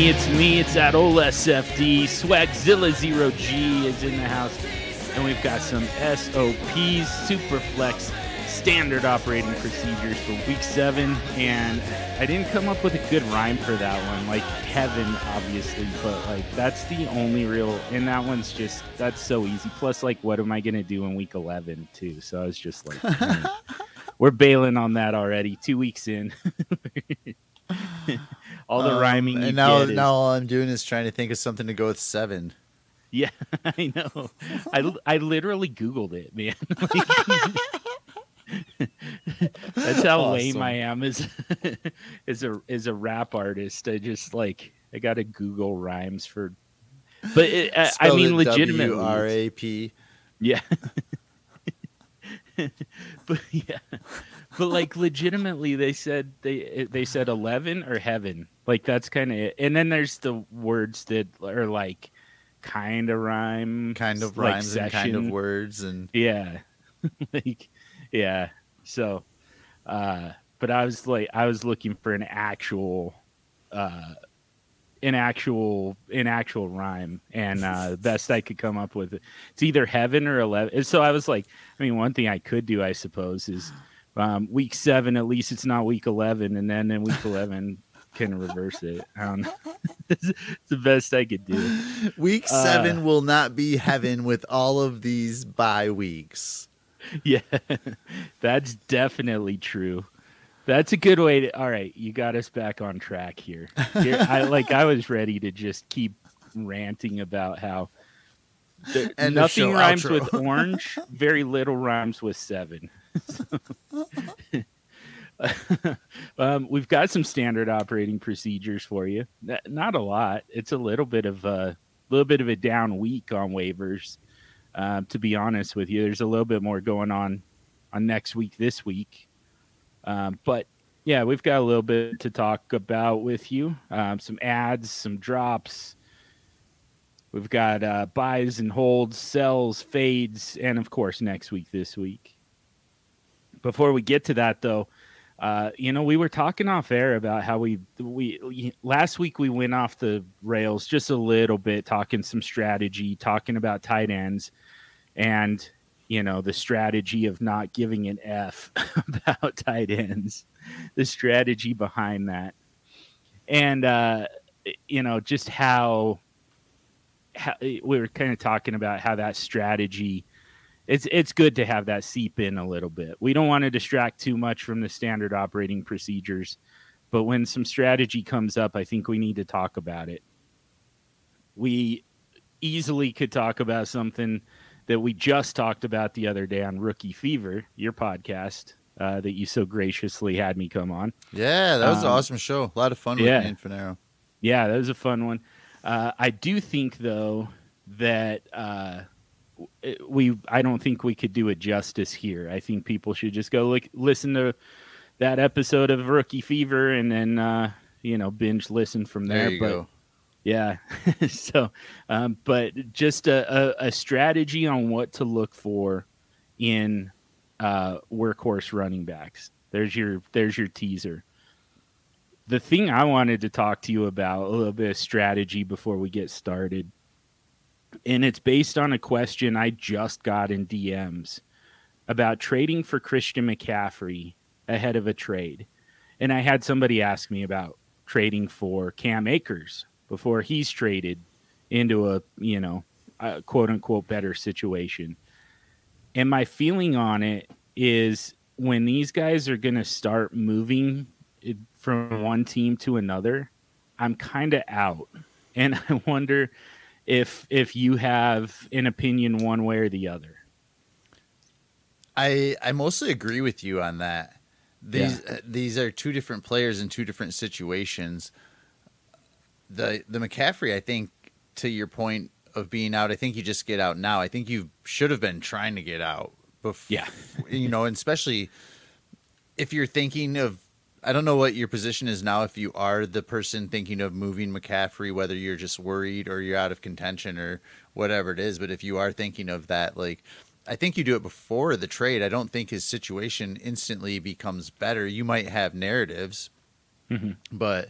me, it's me, it's that old SFD. Swagzilla Zero G is in the house. And we've got some SOPs, Superflex, standard operating procedures for week seven. And I didn't come up with a good rhyme for that one, like heaven, obviously, but like that's the only real, and that one's just, that's so easy. Plus, like, what am I going to do in week 11, too? So I was just like, we're bailing on that already, two weeks in. all the Um, rhyming. and now, get is- now all I'm doing is trying to think of something to go with seven. Yeah, I know. I, I literally Googled it, man. Like, that's how lame I am as as a as a rap artist. I just like I got to Google rhymes for, but it, I, I mean it legitimately. W-R-A-P. Yeah. but yeah. But like legitimately they said they they said 11 or heaven. Like that's kind of it. And then there's the words that are like kind of rhyme, Kind of like rhymes and kind of words. And Yeah. like yeah. So uh but I was like I was looking for an actual uh an actual an actual rhyme and uh best I could come up with it's either heaven or 11 so I was like I mean one thing I could do I suppose is um week 7 at least it's not week 11 and then in week 11 can reverse it I don't know it's the best I could do week Uh, seven will not be heaven with all of these bye weeks. Yeah, that's definitely true. That's a good way to. All right, you got us back on track here. here I like. I was ready to just keep ranting about how there, nothing rhymes outro. with orange. Very little rhymes with seven. um, we've got some standard operating procedures for you. Not a lot. It's a little bit of a little bit of a down week on waivers. Uh, to be honest with you, there's a little bit more going on on next week this week. Um, but yeah, we've got a little bit to talk about with you. Um, some ads, some drops. We've got uh, buys and holds, sells, fades, and of course next week this week. Before we get to that, though, uh, you know we were talking off air about how we we last week we went off the rails just a little bit, talking some strategy, talking about tight ends, and you know the strategy of not giving an F about tight ends, the strategy behind that, and uh, you know just how, how we were kind of talking about how that strategy. It's it's good to have that seep in a little bit. We don't want to distract too much from the standard operating procedures, but when some strategy comes up, I think we need to talk about it. We easily could talk about something that we just talked about the other day on Rookie Fever, your podcast uh, that you so graciously had me come on. Yeah, that was an Um, awesome show. A lot of fun with yeah. me and Finero. Yeah, that was a fun one. Uh, I do think though that uh, we I don't think we could do it justice here. I think people should just go look listen to that episode of Rookie Fever and then uh, you know binge listen from there. There you but go. yeah, so um, but just a, a, a strategy on what to look for in uh, workhorse running backs. There's your there's your teaser the thing I wanted to talk to you about a little bit of strategy before we get started, and it's based on a question I just got in DMs about trading for Christian McCaffrey ahead of a trade. And I had somebody ask me about trading for Cam Akers before he's traded into a, you know, a quote unquote better situation. And my feeling on it is when these guys are going to start moving from one team to another, I'm kind of out. And I wonder if if you have an opinion one way or the other. I I mostly agree with you on that. These uh, these are two different players in two different situations. The the McCaffrey, I think, to your point of being out, I think you just get out now. I think you should have been trying to get out. before, Yeah. you know, and especially if you're thinking of. I don't know what your position is now. If you are the person thinking of moving McCaffrey, whether you're just worried or you're out of contention or whatever it is, but if you are thinking of that, like I think you do it before the trade. I don't think his situation instantly becomes better. You might have narratives, Mhm. but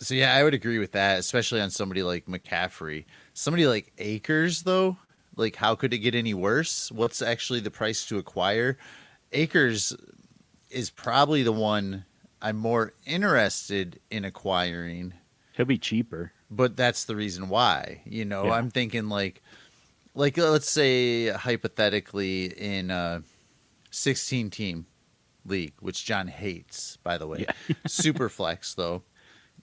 So yeah, I would agree with that, especially on somebody like McCaffrey. Somebody like Akers, though, like how could it get any worse? What's actually the price to acquire? Akers is probably the one I'm more interested in acquiring. He'll be cheaper. But that's the reason why. You know, Yeah. I'm thinking like like uh, let's say hypothetically in a 16 team league, which John hates, by the way. Super flex though.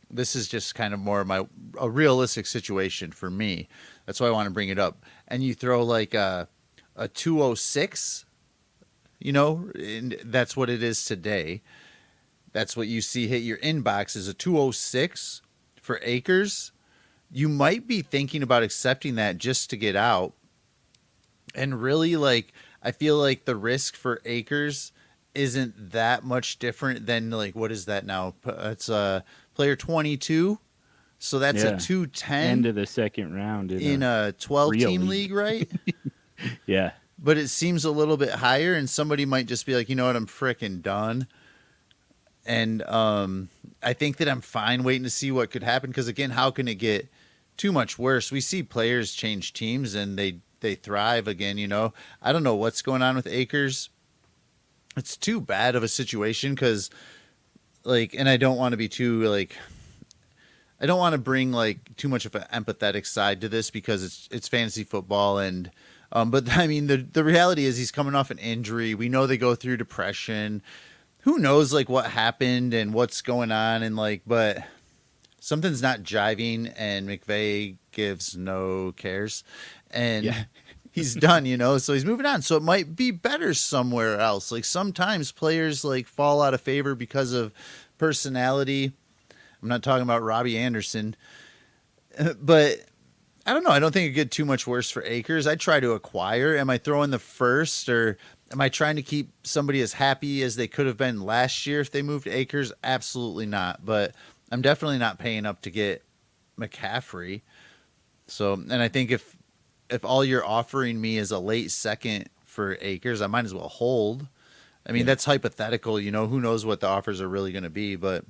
This is just kind of more of my a realistic situation for me. That's why I want to bring it up. And you throw like a a 206 you know, and that's what it is today. That's what you see hit your inbox is a 206 for Akers. You might be thinking about accepting that just to get out. And really like I feel like the risk for Akers isn't that much different than like what is that now? It's uh player 22. So that's Yeah. a 210 End of the second round. In, in a, a 12 team league. league, right? yeah. But it seems a little bit higher and somebody might just be like you know what? I'm fricking done. And um i think that i'm fine waiting to see what could happen because again how can it get too much worse? We see players change teams and they they thrive again you know? I don't know what's going on with Akers it's too bad of a situation because like and i don't want to be too like i don't want to bring like too much of an empathetic side to this because it's it's fantasy football and um, but I mean, the the reality is he's coming off an injury. We know they go through depression. Who knows like what happened and what's going on and like, but something's not jiving. And McVay gives no cares, and Yeah. he's done. You know, so he's moving on. So it might be better somewhere else. Like sometimes players like fall out of favor because of personality. I'm not talking about Robbie Anderson, but I don't know. I don't think it get too much worse for Akers. I try to acquire. Am I throwing the first, or am I trying to keep somebody as happy as they could have been last year if they moved Akers? Absolutely not. But I'm definitely not paying up to get McCaffrey. So, and I think if if all you're offering me is a late second for Akers, I might as well hold. I mean, Yeah. that's hypothetical. You know, who knows what the offers are really going to be? But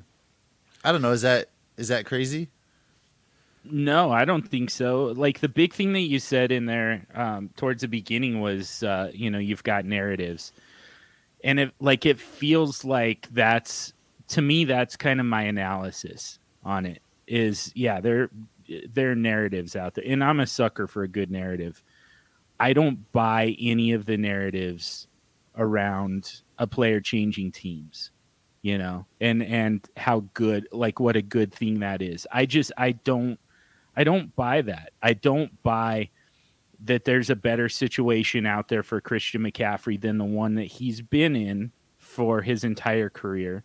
I don't know. Is that is that crazy? No, I don't think so. Like the big thing that you said in there um, towards the beginning was, uh, you know, you've got narratives, and it like it feels like that's to me that's kind of my analysis on it. Is yeah, there there are narratives out there, and I'm a sucker for a good narrative. I don't buy any of the narratives around a player changing teams you know and and how good like what a good thing that is i just i don't i don't buy that i don't buy that there's a better situation out there for christian mccaffrey than the one that he's been in for his entire career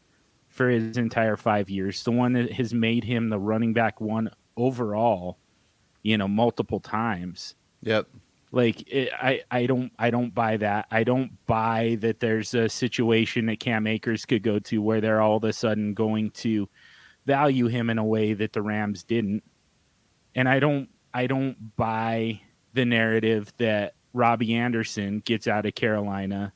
for his entire five years the one that has made him the running back one overall you know multiple times Yep. like it, I, I don't I don't buy that. I don't buy that there's a situation that Cam Akers could go to where they're all of a sudden going to value him in a way that the Rams didn't. And I don't I don't buy the narrative that Robbie Anderson gets out of Carolina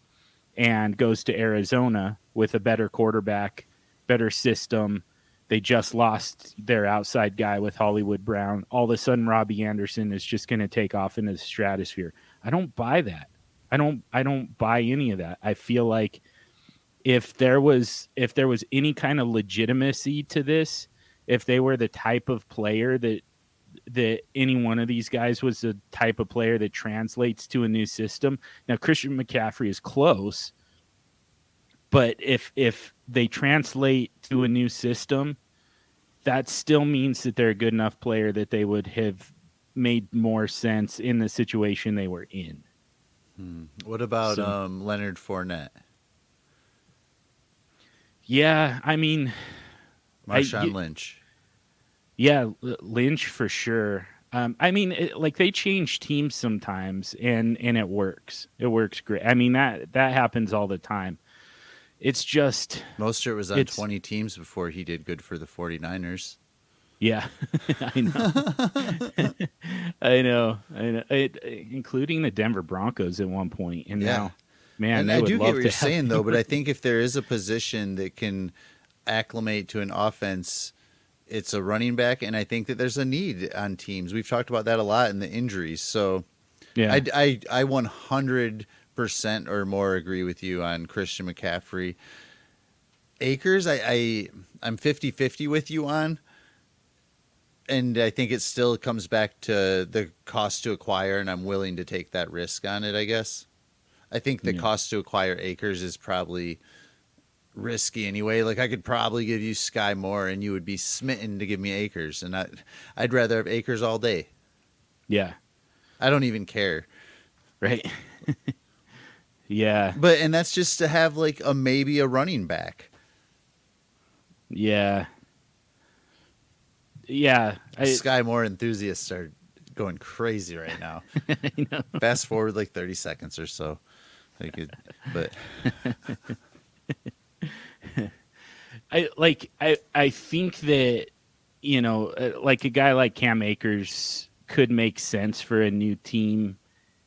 and goes to Arizona with a better quarterback, better system. They just lost their outside guy with Hollywood Brown. All of a sudden, Robbie Anderson is just going to take off into the stratosphere. I don't buy that. I don't. I don't buy any of that. I feel like if there was if there was any kind of legitimacy to this, if they were the type of player that that any one of these guys was the type of player that translates to a new system. Now Christian McCaffrey is close, but if if they translate to a new system, that still means that they're a good enough player that they would have made more sense in the situation they were in. What about So- um, Leonard Fournette, Yeah, I mean, I- Marshawn you- Lynch? Yeah, Lynch for sure. Um, I mean, it, like they change teams sometimes, and and it works. It works great. I mean that that happens all the time. It's just, Mostert was on 20 teams before he did good for the 49ers. yeah, I know, I know, I know. It, including the Denver Broncos at one point. and Yeah. now, man, and I do get what you're saying, though, but I think if there is a position that can acclimate to an offense it's a running back, and I think that there's a need on teams. We've talked about that a lot in the injuries. So Yeah. I, I, I 100% or more agree with you on Christian McCaffrey. Akers, I, I I'm 50 50 with you on. And I think it still comes back to the cost to acquire, and I'm willing to take that risk on it, I guess. I think the Yeah. cost to acquire Akers is probably risky anyway. Like I could probably give you Sky Moore, and you would be smitten to give me Akers, and I, I'd rather have Akers all day. yeah. I don't even care. Right. yeah. But and that's just to have like a maybe a running back. Yeah. Yeah. I, Sky Moore enthusiasts are going crazy right now. Fast forward like thirty seconds or so. Like could, but I like I I think that you know uh, like a guy like Cam Akers could make sense for a new team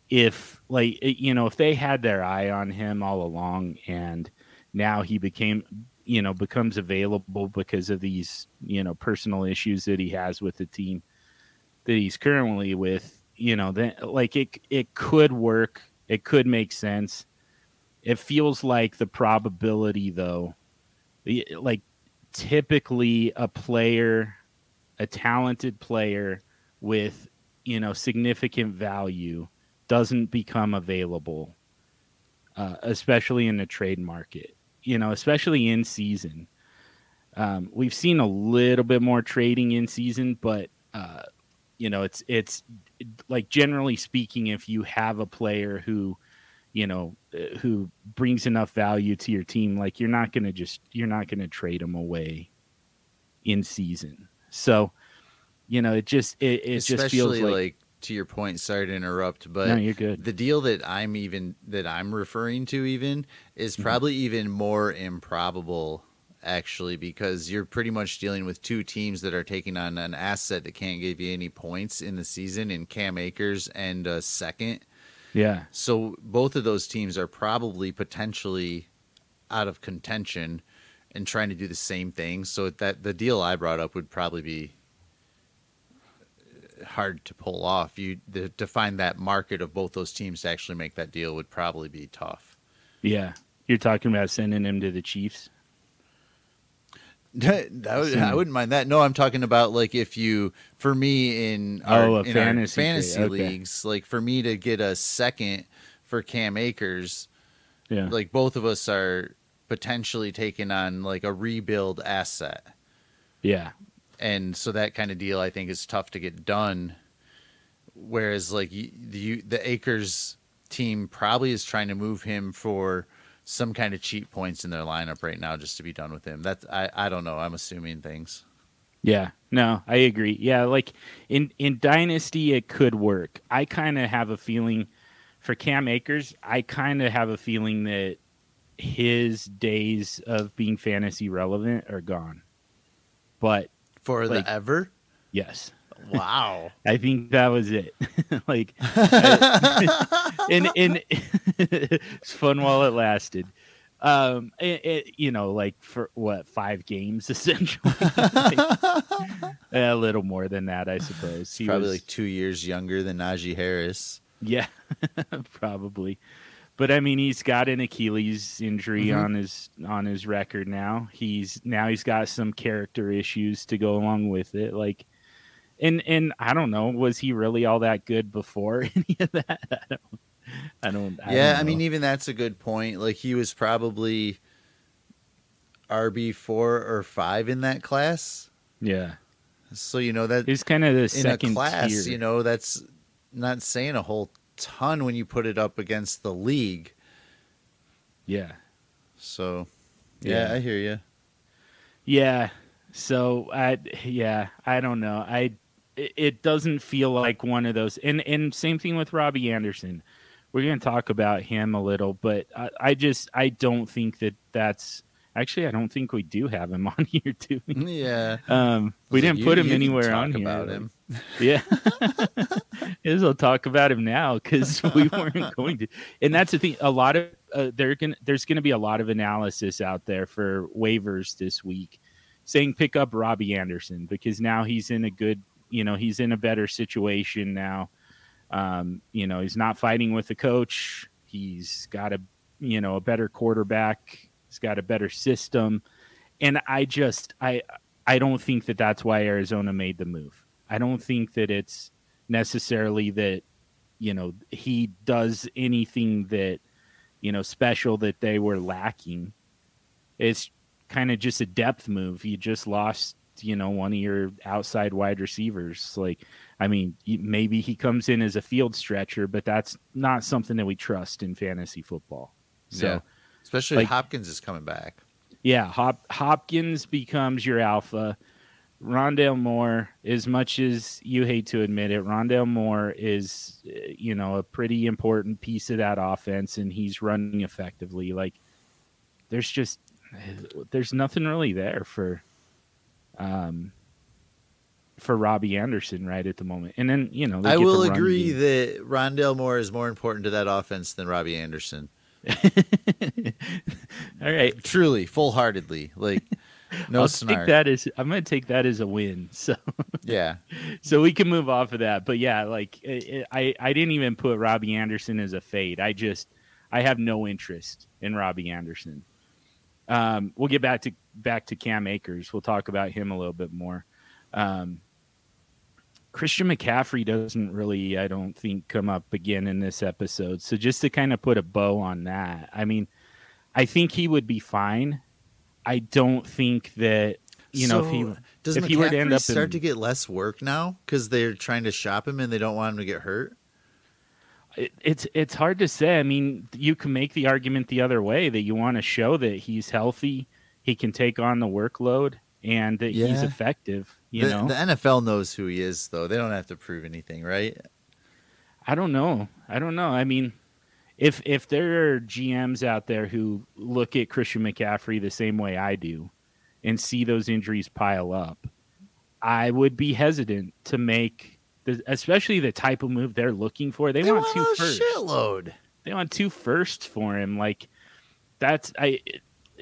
if like uh, you know if they had their eye on him all along and now he became you know becomes available because of these you know personal issues that he has with the team that he's currently with you know then like it it could work. It could make sense. It feels like the probability though like typically a player a talented player with you know significant value doesn't become available uh, especially in the trade market you know especially in season. Um, we've seen a little bit more trading in season but uh, you know it's it's like generally speaking if you have a player who you know uh, who brings enough value to your team like you're not going to just you're not going to trade them away in season so you know it just it, it just feels like, like, to your point. Sorry to interrupt, but no you're good the deal that I'm even that I'm referring to even is Mhm. probably even more improbable actually because you're pretty much dealing with two teams that are taking on an asset that can't give you any points in the season in Cam Akers and a second. Yeah So both of those teams are probably potentially out of contention and trying to do the same thing. So that the deal I brought up would probably be uh, hard to pull off. You the, to find that market of both those teams to actually make that deal would probably be tough. yeah you're talking about sending him to the chiefs that would, I wouldn't mind that. No, I'm talking about like if you, for me in our, Oh, in our fantasy fantasy okay. leagues, like for me to get a second for Cam Akers, yeah like both of us are potentially taking on like a rebuild asset. yeah and so that kind of deal I think is tough to get done. Whereas like you, the the Akers team probably is trying to move him for some kind of cheap points in their lineup right now just to be done with him. That's I I don't know. I'm assuming things. Yeah, no, I agree. Yeah, like in in Dynasty, it could work. I kind of have a feeling for Cam Akers. I kind of have a feeling that his days of being fantasy relevant are gone. But For Like- the ever? yes, Wow. I think that was it. like, I- and and it's fun while it lasted. Um, it, it, you know, like for what five games essentially, Like, a little more than that, I suppose. He Probably was- like two years younger than Najee Harris. yeah, probably. But I mean, he's got an Achilles injury Mhm. on his on his record now. He's now he's got some character issues to go along with it. Like, and and I don't know, was he really all that good before any of that? I don't. I don't. I yeah, don't I mean even that's a good point. Like he was probably RB four or five in that class. yeah, So you know that he's kind of the in a second class, tier. you know, that's not saying a whole ton when you put it up against the league. Yeah, So, yeah, Yeah. I hear you. yeah. So I, yeah, I don't know. I, it, it doesn't feel like one of those. And and same thing with Robbie Anderson. We're gonna talk about him a little, but I, I just I don't think that that's actually I don't think we do have him on here, do we? Yeah, Um, we So didn't you- put him anywhere talk on here. about him. Yeah. Is we'll talk about him now because we weren't going to. And that's the thing. A lot of uh, there gonna there's going to be a lot of analysis out there for waivers this week saying pick up Robbie Anderson because now he's in a good, you know, he's in a better situation now. Um, you know, he's not fighting with the coach. He's got a, you know, a better quarterback. He's got a better system. And I just, I, I don't think that that's why Arizona made the move. I don't think that it's necessarily that, you know, he does anything that, you know, special that they were lacking. It's kind of just a depth move. You just lost, you know, one of your outside wide receivers. Like, I mean, maybe he comes in as a field stretcher, but that's not something that we trust in fantasy football. So, yeah. especially like, Hopkins is coming back. Yeah, Hop, Hopkins becomes your alpha. Rondale Moore, as much as you hate to admit it, Rondale Moore is, eh, you know, a pretty important piece of that offense, and he's running effectively. Like, there's just eh, there's nothing really there for um for Robbie Anderson right at the moment. And then, you know, I will agree game. that Rondale Moore is more important to that offense than Robbie Anderson. All right. Truly, full heartedly. Like no I'll snark. take that as I'm going to take that as a win. So yeah, so we can move off of that. But yeah, like it, I I didn't even put Robbie Anderson as a fade. I just I have no interest in Robbie Anderson. Um, we'll get back to back to Cam Akers. We'll talk about him a little bit more. Um, Christian McCaffrey doesn't really, I don't think, come up again in this episode. So just to kind of put a bow on that, I mean, I think he would be fine. I don't think that you so know if he does if McCaffrey he were to end up start in, to get less work now because they're trying to shop him and they don't want him to get hurt it, it's it's hard to say. I mean, you can make the argument the other way that you want to show that he's healthy, he can take on the workload, and that yeah. he's effective. You the, know, the NFL knows who he is, though. They don't have to prove anything, right? I don't know. I don't know. I mean, if if there are GMs out there who look at Christian McCaffrey the same way I do, and see those injuries pile up, I would be hesitant to make the, especially the type of move they're looking for. They, they want, want two first. Shitload. They want two firsts for him. Like that's I.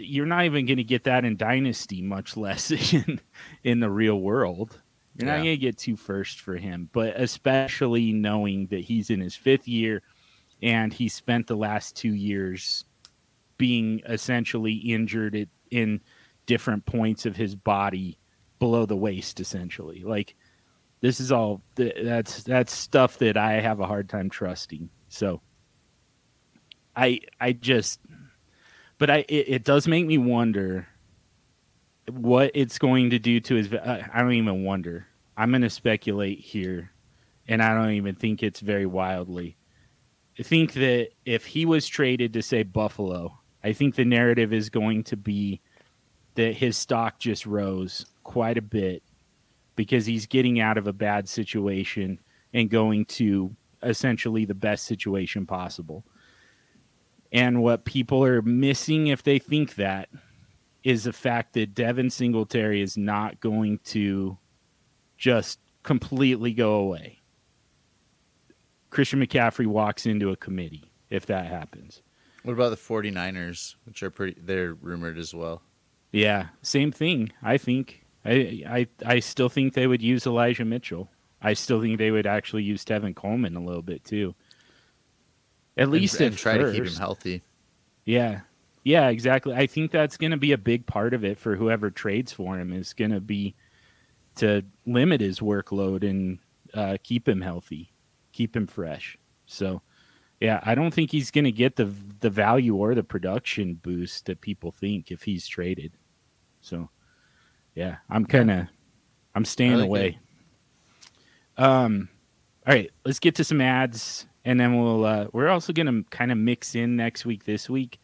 You're not even going to get that in Dynasty, much less in in the real world. You're yeah. not going to get two first for him, but especially knowing that he's in his fifth year and he spent the last two years being essentially injured at, in different points of his body below the waist, essentially. Like this is all that's that's stuff that I have a hard time trusting. So I I just but I it, it does make me wonder what it's going to do to his I don't even wonder. I'm going to speculate here and I don't even think it's very wildly. I think that if he was traded to say Buffalo, I think the narrative is going to be that his stock just rose quite a bit because he's getting out of a bad situation and going to essentially the best situation possible. And what people are missing if they think that is the fact that Devin Singletary is not going to just completely go away. Christian McCaffrey walks into a committee if that happens. What about the 49ers, which are pretty they're rumored as well? Yeah, same thing. I think I, I I still think they would use Elijah Mitchell. I still think they would actually use Tevin Coleman a little bit too. At and, least and try first. to keep him healthy. Yeah, yeah, exactly. I think that's going to be a big part of it for whoever trades for him is going to be to limit his workload and uh, keep him healthy, keep him fresh. So, yeah, I don't think he's going to get the the value or the production boost that people think if he's traded. So yeah, I'm kind of I'm staying like away. It. Um, all right, let's get to some ads, and then we'll uh, we're also gonna kind of mix in next week this week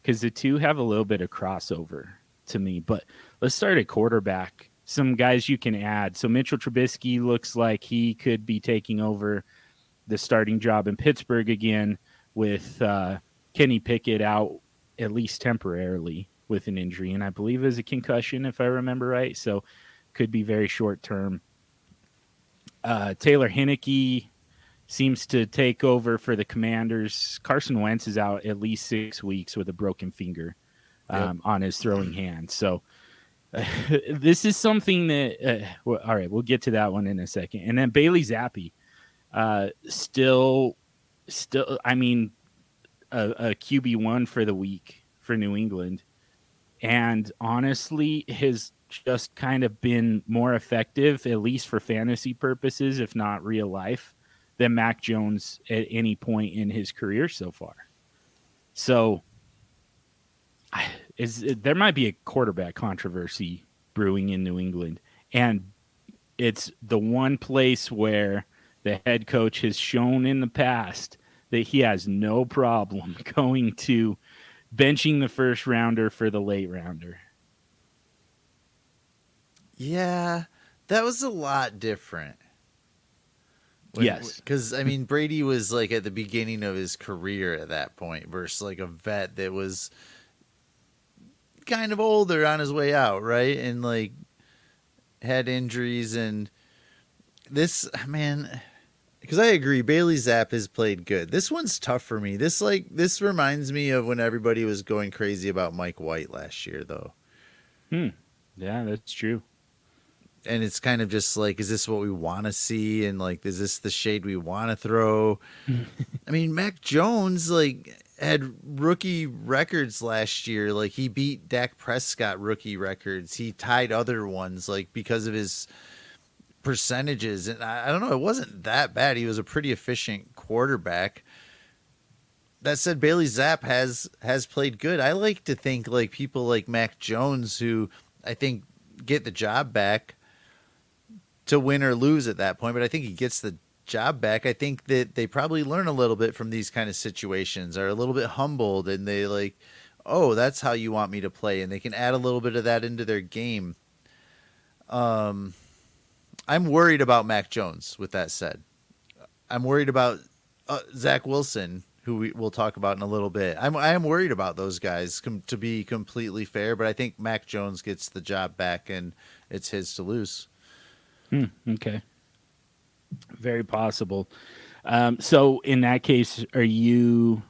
because the two have a little bit of crossover to me. But let's start at quarterback. Some guys you can add. So Mitchell Trubisky looks like he could be taking over the starting job in Pittsburgh again with uh, Kenny Pickett out at least temporarily with an injury, and I believe is a concussion, if I remember right. So could be very short term. Uh, Taylor Heinicke seems to take over for the Commanders. Carson Wentz is out at least six weeks with a broken finger um, yep. on his throwing hand. So this is something that uh, well, all right, we'll get to that one in a second. And then Bailey Zappe, uh, still, still, I mean, a, a QB one for the week for New England, and honestly, has just kind of been more effective, at least for fantasy purposes, if not real life, than Mac Jones at any point in his career so far. So is there might be a quarterback controversy brewing in New England, and it's the one place where the head coach has shown in the past that he has no problem going to benching the first rounder for the late rounder. Yeah, that was a lot different. When, yes, because I mean Brady was like at the beginning of his career at that point versus like a vet that was kind of older on his way out, right? And like had injuries and this man because I agree Bailey Zappe has played good. This one's tough for me. This like this reminds me of when everybody was going crazy about Mike White last year though. Hmm. Yeah, that's true. And it's kind of just like, is this what we want to see? And like, is this the shade we want to throw? I mean, Mac Jones, like, had rookie records last year. Like he beat Dak Prescott rookie records. He tied other ones like because of his percentages. And I, I don't know, it wasn't that bad. He was a pretty efficient quarterback. That said, Bailey Zappe has has played good. I like to think like people like Mac Jones, who I think get the job back to win or lose at that point, but I think he gets the job back, I think that they probably learn a little bit from these kind of situations, are a little bit humbled, and they like, oh, that's how you want me to play, and they can add a little bit of that into their game. Um, I'm worried about Mac Jones. With that said, I'm worried about uh, Zach Wilson, who we, will talk about in a little bit. I'm I am worried about those guys. Com- to be completely fair, but I think Mac Jones gets the job back, and it's his to lose. Hmm, okay. Very possible. Um, so in that case, are you?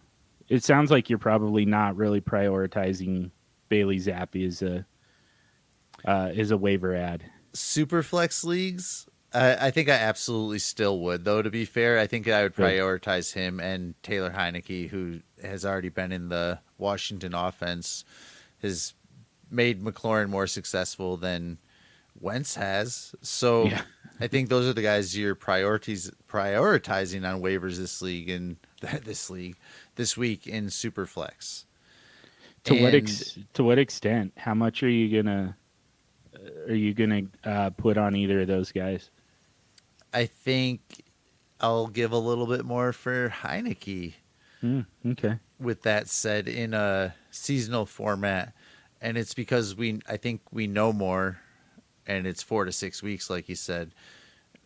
It sounds like you're probably not really prioritizing Bailey Zappe as a uh, as a waiver ad. Super flex leagues. I, I think I absolutely still would, though. To be fair, I think I would prioritize him and Taylor Heinicke, who has already been in the Washington offense, has made McLaurin more successful than Wentz has. So yeah. I think those are the guys you're priorities prioritizing on waivers this league and this league this week in Superflex. To and, what ex- to what extent? How much are you gonna uh, are you gonna uh, put on either of those guys? I think I'll give a little bit more for Heinicke. Mm, okay. With that said, in a seasonal format, and it's because we I think we know more and it's four to six weeks, like you said.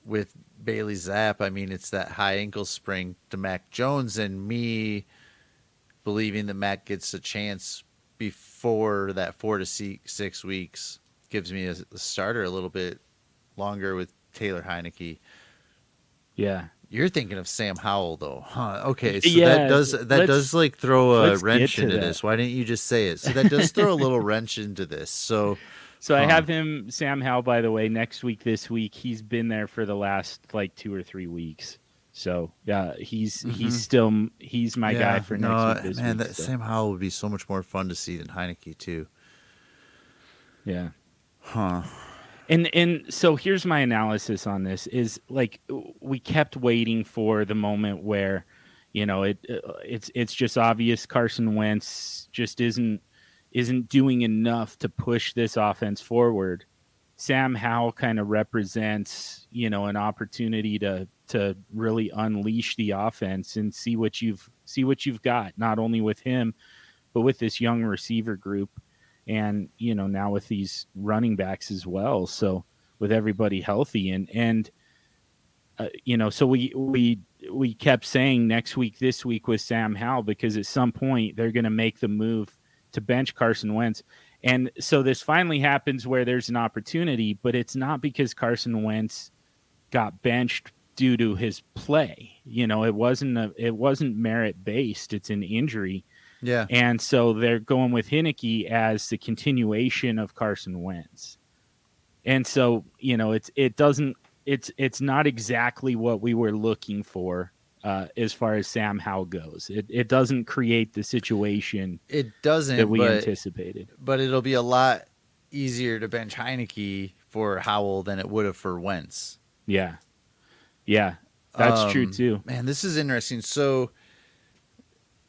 With Bailey Zappe, I mean, it's that high ankle sprain to Mac Jones, and me believing that Mac gets a chance before that four to six weeks gives me a, a starter a little bit longer with Taylor Heinicke. Yeah, you're thinking of Sam Howell though, huh? Okay, so yeah, that does that does like throw a wrench into that. this. Why didn't you just say it? So that does throw a little wrench into this. So so I have him, Sam Howell, by the way, next week, this week. He's been there for the last like two or three weeks. So yeah, he's mm-hmm. he's still he's my yeah, guy for next no, week. This man, week, that so. Sam Howell would be so much more fun to see than Heinicke too. Yeah. Huh. And and so here's my analysis on this: is like we kept waiting for the moment where, you know, it uh, it's it's just obvious Carson Wentz just isn't isn't doing enough to push this offense forward. Sam Howell kind of represents, you know, an opportunity to to really unleash the offense and see what you've see what you've got, not only with him, but with this young receiver group, and you know now with these running backs as well. So with everybody healthy and and uh, you know, so we we we kept saying next week, this week with Sam Howell because at some point they're going to make the move to bench Carson Wentz. And so this finally happens where there's an opportunity, but it's not because Carson Wentz got benched due to his play. You know, it wasn't a, it wasn't merit based. It's an injury. Yeah. And so they're going with Heinicke as the continuation of Carson Wentz. And so, you know, it's it doesn't it's it's not exactly what we were looking for uh, as far as Sam Howell goes. It it doesn't create the situation It doesn't that we but, anticipated. but it'll be a lot easier to bench Heinicke for Howell than it would have for Wentz. Yeah. Yeah. That's true Um, too. Man, this is interesting. So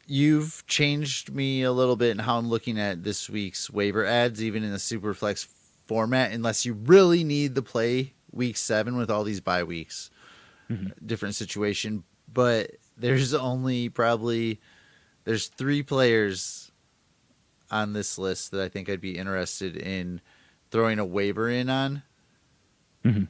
you've changed me a little bit in how I'm looking at this week's waiver ads, even in the Superflex format, unless you really need to play week seven with all these bye weeks. Mhm. Different situation. But there's only probably there's three players on this list that I think I'd be interested in throwing a waiver in on. Mhm.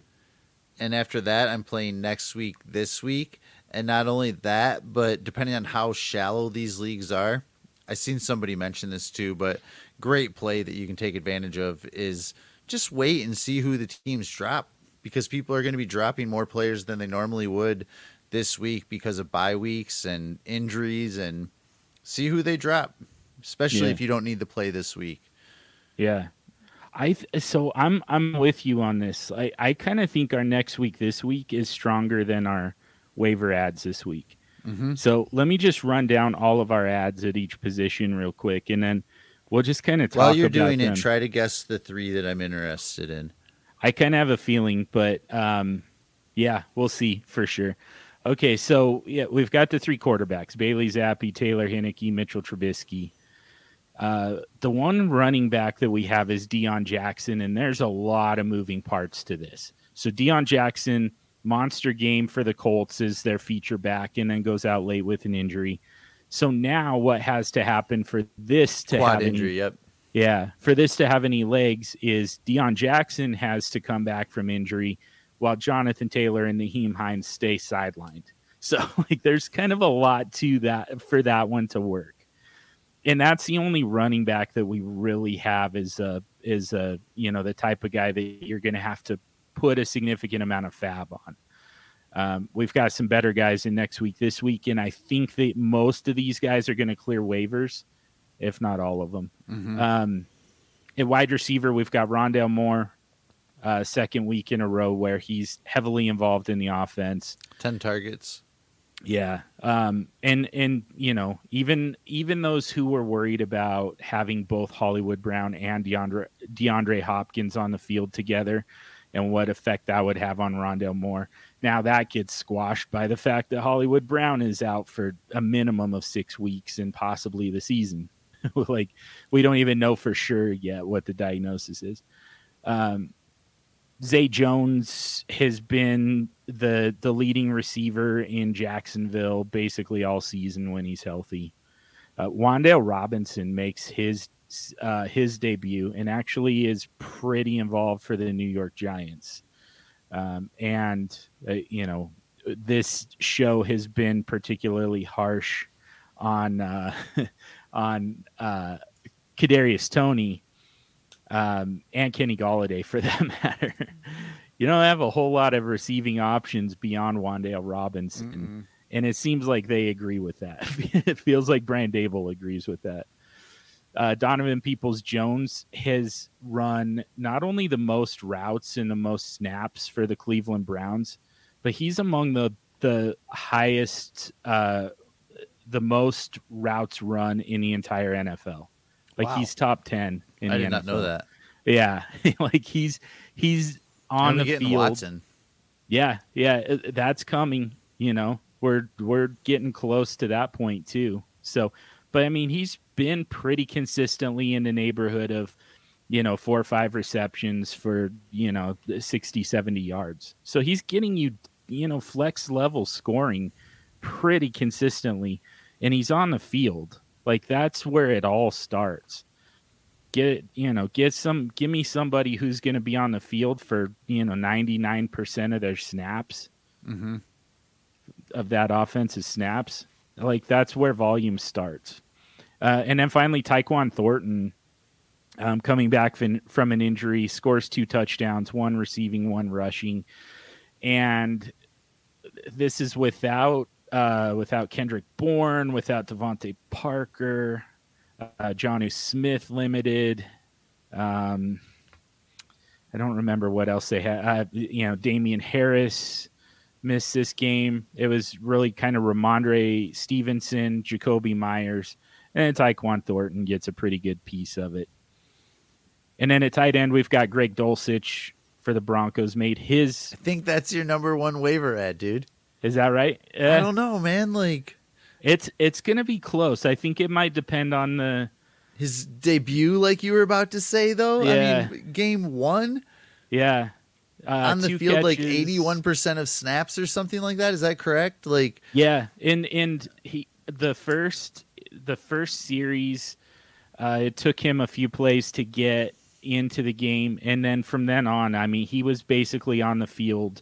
And after that, I'm playing next week, this week. And not only that, but depending on how shallow these leagues are, I've seen somebody mention this too, but great play that you can take advantage of is just wait and see who the teams drop because people are going to be dropping more players than they normally would this week because of bye weeks and injuries and see who they drop, especially Yeah. if you don't need to play this week. Yeah. I th- so I'm I'm with you on this. I I kind of think our next week this week is stronger than our waiver ads this week. Mm-hmm. So let me just run down all of our ads at each position real quick, and then we'll just kind of talk. While you're doing them. it, try to guess the three that I'm interested in. I kind of have a feeling, but um, yeah, we'll see for sure. Okay, so yeah, we've got the three quarterbacks: Bailey Zappe, Taylor Heinicke, Mitchell Trubisky. Uh, the one running back that we have is Deon Jackson, and there's a lot of moving parts to this. So Deon Jackson, monster game for the Colts, is their feature back, and then goes out late with an injury. So now, what has to happen for this to Quad have any- injury, yep. yeah, for this to have any legs, is Deon Jackson has to come back from injury, while Jonathan Taylor and Nyheim Hines stay sidelined. So, like, there's kind of a lot to that for that one to work, and that's the only running back that we really have is a is a you know the type of guy that you're going to have to put a significant amount of fab on. Um, we've got some better guys in next week, this week, and I think that most of these guys are going to clear waivers, if not all of them. Mhm. Um, at wide receiver, we've got Rondale Moore, uh, second week in a row where he's heavily involved in the offense. 10 targets. Yeah, um, and and you know even even those who were worried about having both Hollywood Brown and DeAndre DeAndre Hopkins on the field together, and what effect that would have on Rondale Moore. Now that gets squashed by the fact that Hollywood Brown is out for a minimum of six weeks and possibly the season. like we don't even know for sure yet what the diagnosis is. Um, Zay Jones has been the the leading receiver in Jacksonville basically all season when he's healthy. Uh, Wan'Dale Robinson makes his uh, his debut and actually is pretty involved for the New York Giants. Um, and uh, you know this show has been particularly harsh on uh, on uh, Kadarius Toney um, and Kenny Golladay for that matter. you don't have a whole lot of receiving options beyond Wan'Dale Robinson, Mm-mm. and it seems like they agree with that. it feels like Brian Daboll agrees with that. Uh, Donovan Peoples Jones has run not only the most routes and the most snaps for the Cleveland Browns, but he's among the the highest, uh, the most routes run in the entire NFL. Like Wow. he's top ten in I did not know that. Yeah, like he's he's on the field. Watson. Yeah, yeah, uh, that's coming. You know, we're we're getting close to that point too. So, but I mean, he's been pretty consistently in the neighborhood of, you know, four or five receptions for you know 60, 70 yards. So he's getting you, you know, flex level scoring pretty consistently, and he's on the field. Like that's where it all starts get you know get some give me somebody who's going to be on the field for you know 99% of their snaps. Mm-hmm. of that offensive snaps. Like that's where volume starts. Uh, and then finally Tyquan Thornton um, coming back fin- from an injury scores two touchdowns one receiving one rushing. And this is without uh, without Kendrick Bourne, without DeVante Parker, uh, Jonnu Smith limited. Um, I don't remember what else they had. Uh, you know, Damien Harris missed this game. It was really kind of Rhamondre Stevenson, Jakobi Meyers, and Tyquan Thornton gets a pretty good piece of it. And then at tight end, we've got Greg Dulcich for the Broncos. Made his. I think that's your number one waiver ad, dude. Is that right? Uh, I don't know, man. Like it's it's gonna be close. I think it might depend on the his debut, like you were about to say, though. Yeah. I mean, game one. Yeah. Uh, on the field, catches. like eighty-one percent of snaps or something like that. Is that correct? Like, yeah, and and he the first the first series, uh, it took him a few plays to get into the game, and then from then on, I mean, he was basically on the field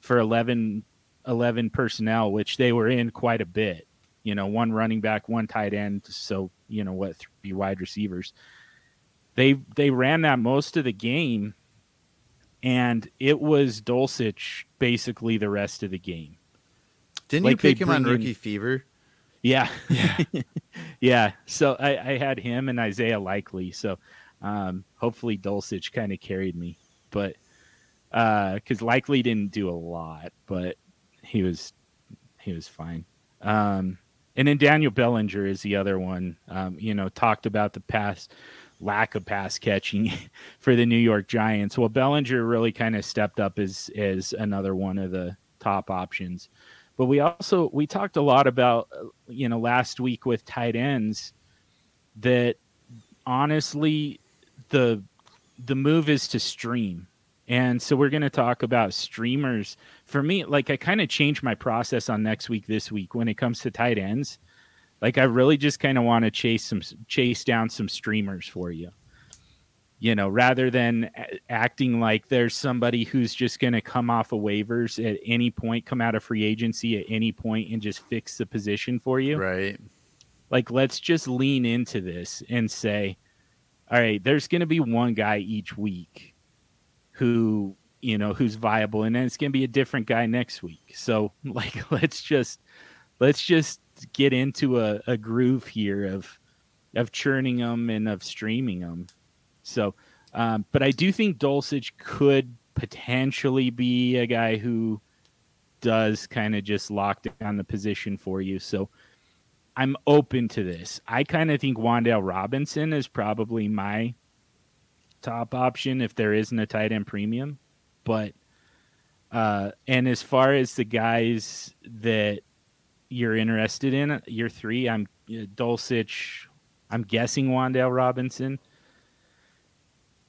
for 11, 11 personnel, which they were in quite a bit. You know, one running back, one tight end, so you know what, three wide receivers. They they ran that most of the game, and it was Dulcich basically the rest of the game. Didn't like you pick him on Rookie in, Fever? Yeah, yeah, yeah. So I, I had him and Isaiah Likely. So um, hopefully Dulcich kind of carried me, but because uh, Likely didn't do a lot, but he was he was fine. Um, and then Daniel Bellinger is the other one. Um, you know, talked about the past lack of pass catching for the New York Giants. Well, Bellinger really kind of stepped up as as another one of the top options. But we also we talked a lot about you know last week with tight ends that honestly the the move is to stream. And so we're going to talk about streamers. For me, like I kind of changed my process on next week this week when it comes to tight ends. Like I really just kind of want to chase some chase down some streamers for you. You know, rather than acting like there's somebody who's just going to come off of waivers at any point, come out of free agency at any point and just fix the position for you. Right. Like let's just lean into this and say, all right, there's going to be one guy each week who, you know, who's viable and then it's going to be a different guy next week. So like let's just let's just get into a, a groove here of of churning them and of streaming them. So, um, but I do think Dulcich could potentially be a guy who does kind of just lock down the position for you. So I'm open to this. I kind of think Wan'Dale Robinson is probably my top option if there isn't a tight end premium. But uh, and as far as the guys that you're interested in, year three, I'm uh, Dulcich. I'm guessing Wan'Dale Robinson,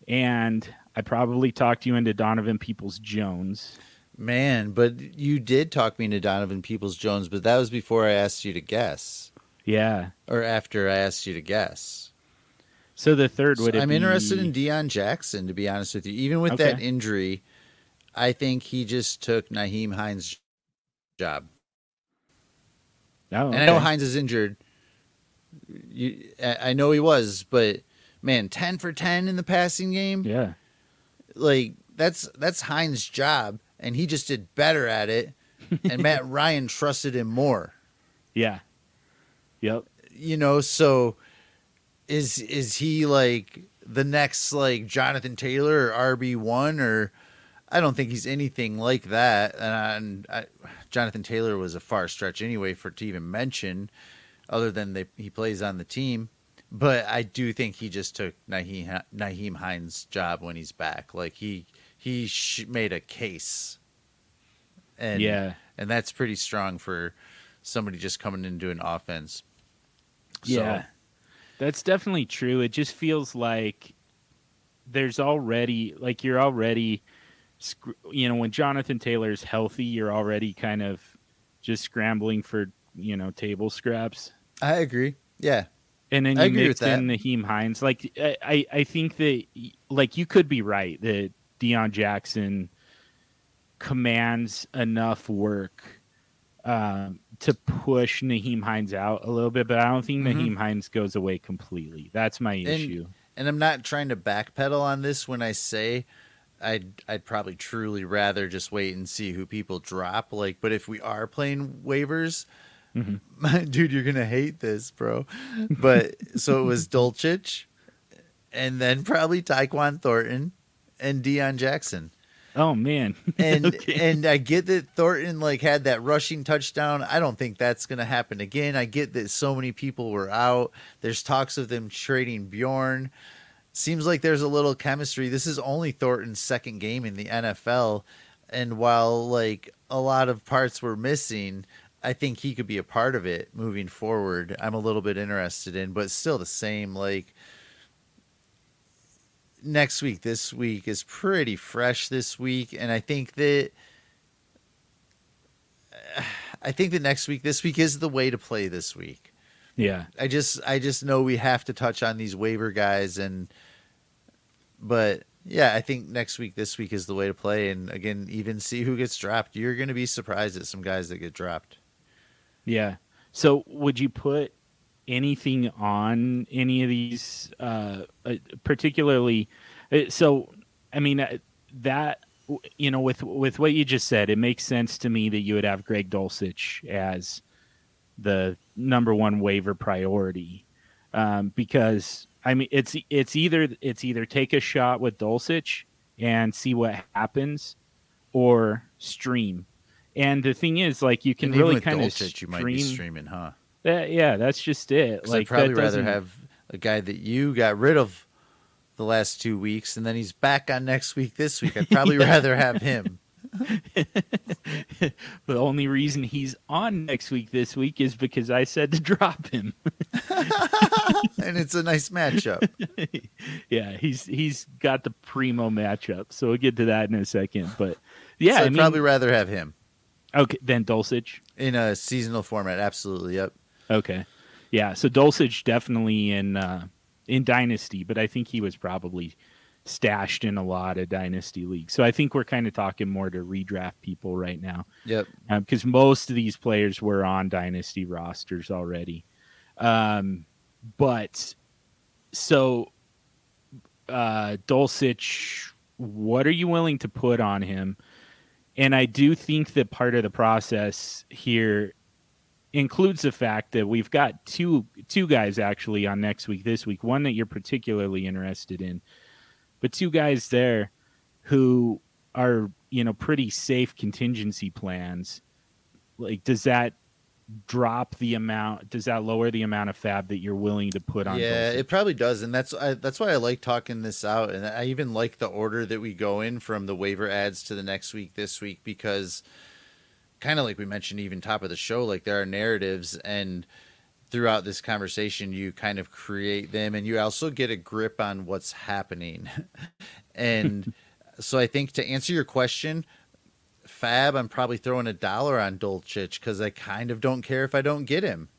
and I probably talked you into Donovan Peoples Jones. Man, but you did talk me into Donovan Peoples Jones, but that was before I asked you to guess. Yeah. Or after I asked you to guess. So the third would. So I'm be... interested in Deon Jackson, to be honest with you. Even with okay. that injury, I think he just took Nyheim Hines' job. Oh, okay. And I know Hines is injured. You, I know he was, but man, ten for ten in the passing game. Yeah, like that's that's Hines' job, and he just did better at it. And Matt Ryan trusted him more. Yeah, Yep. You know, so is is he like the next like Jonathan Taylor or RB one or I don't think he's anything like that. And I, Jonathan Taylor was a far stretch anyway for to even mention, other than they, he plays on the team. But I do think he just took Nyheim, Nyheim Hines' job when he's back. Like he he sh- made a case, and yeah, and that's pretty strong for somebody just coming into an offense. Yeah, so. That's definitely true. It just feels like there's already like you're already, you know, when Jonathan Taylor's healthy, you're already kind of just scrambling for you know table scraps. I agree. Yeah. And then you mix in Nyheim Hines. Like I, I think that like you could be right that Deon Jackson commands enough work um, to push Nyheim Hines out a little bit, but I don't think mm-hmm. Nyheim Hines goes away completely. That's my issue. And, and I'm not trying to backpedal on this when I say I'd I'd probably truly rather just wait and see who people drop. Like, but if we are playing waivers, Mhm. dude, you're gonna hate this, bro. But so it was Dulcich, and then probably Tyquan Thornton and Deon Jackson. Oh man. And Okay. and I get that Thornton like had that rushing touchdown. I don't think that's gonna happen again. I get that so many people were out. There's talks of them trading Bjorn. Seems like there's a little chemistry. This is only Thornton's second game in the NFL. And while like a lot of parts were missing, I think he could be a part of it moving forward. I'm a little bit interested in, but still the same. Like next week, this week is pretty fresh this week, and I think that I think that next week, this week is the way to play this week. yeah. I just I just know we have to touch on these waiver guys and but yeah, I think next week this week is the way to play and again even see who gets dropped. You're going to be surprised at some guys that get dropped. Yeah. So would you put anything on any of these, uh, uh, particularly? uh, So, I mean, uh, that you know, with with what you just said, it makes sense to me that you would have Greg Dulcich as the number one waiver priority, um, because I mean, it's it's either it's either take a shot with Dulcich and see what happens, or stream. And the thing is, like, you can And really kind of Dulcich, you might be stream. streaming, huh? That, yeah, that's just it. Like I'd probably rather doesn't- have a guy that you got rid of the last two weeks and then he's back on next week this week. I'd probably rather have him. the only reason he's on next week this week is because I said to drop him. and it's a nice matchup. yeah, he's he's got the primo matchup, so we'll get to that in a second. But yeah, so I I'd mean, probably rather have him okay, then Dulcich. in a seasonal format. Absolutely. Yep. Okay, yeah, so Dulcich definitely in uh, in Dynasty, but I think he was probably stashed in a lot of Dynasty leagues. So I think we're kind of talking more to redraft people right now. Yep. because most of these players were on dynasty rosters already. Um, but so uh, Dulcich, what are you willing to put on him? And I do think that part of the process here includes the fact that we've got two two guys actually on next week this week one that you're particularly interested in. But two guys there who are you know pretty safe contingency plans. Like does that drop the amount does that lower the amount of fab that you're willing to put on Yeah, it probably does, and that's I, that's why I like talking this out, and I even like the order that we go in from the waiver ads to the next week, this week, because kind of like we mentioned, even top of the show, like there are narratives, and throughout this conversation, you kind of create them, and you also get a grip on what's happening, and so I think to answer your question. Fab, I'm probably throwing a dollar on Dulcich because I kind of don't care if I don't get him.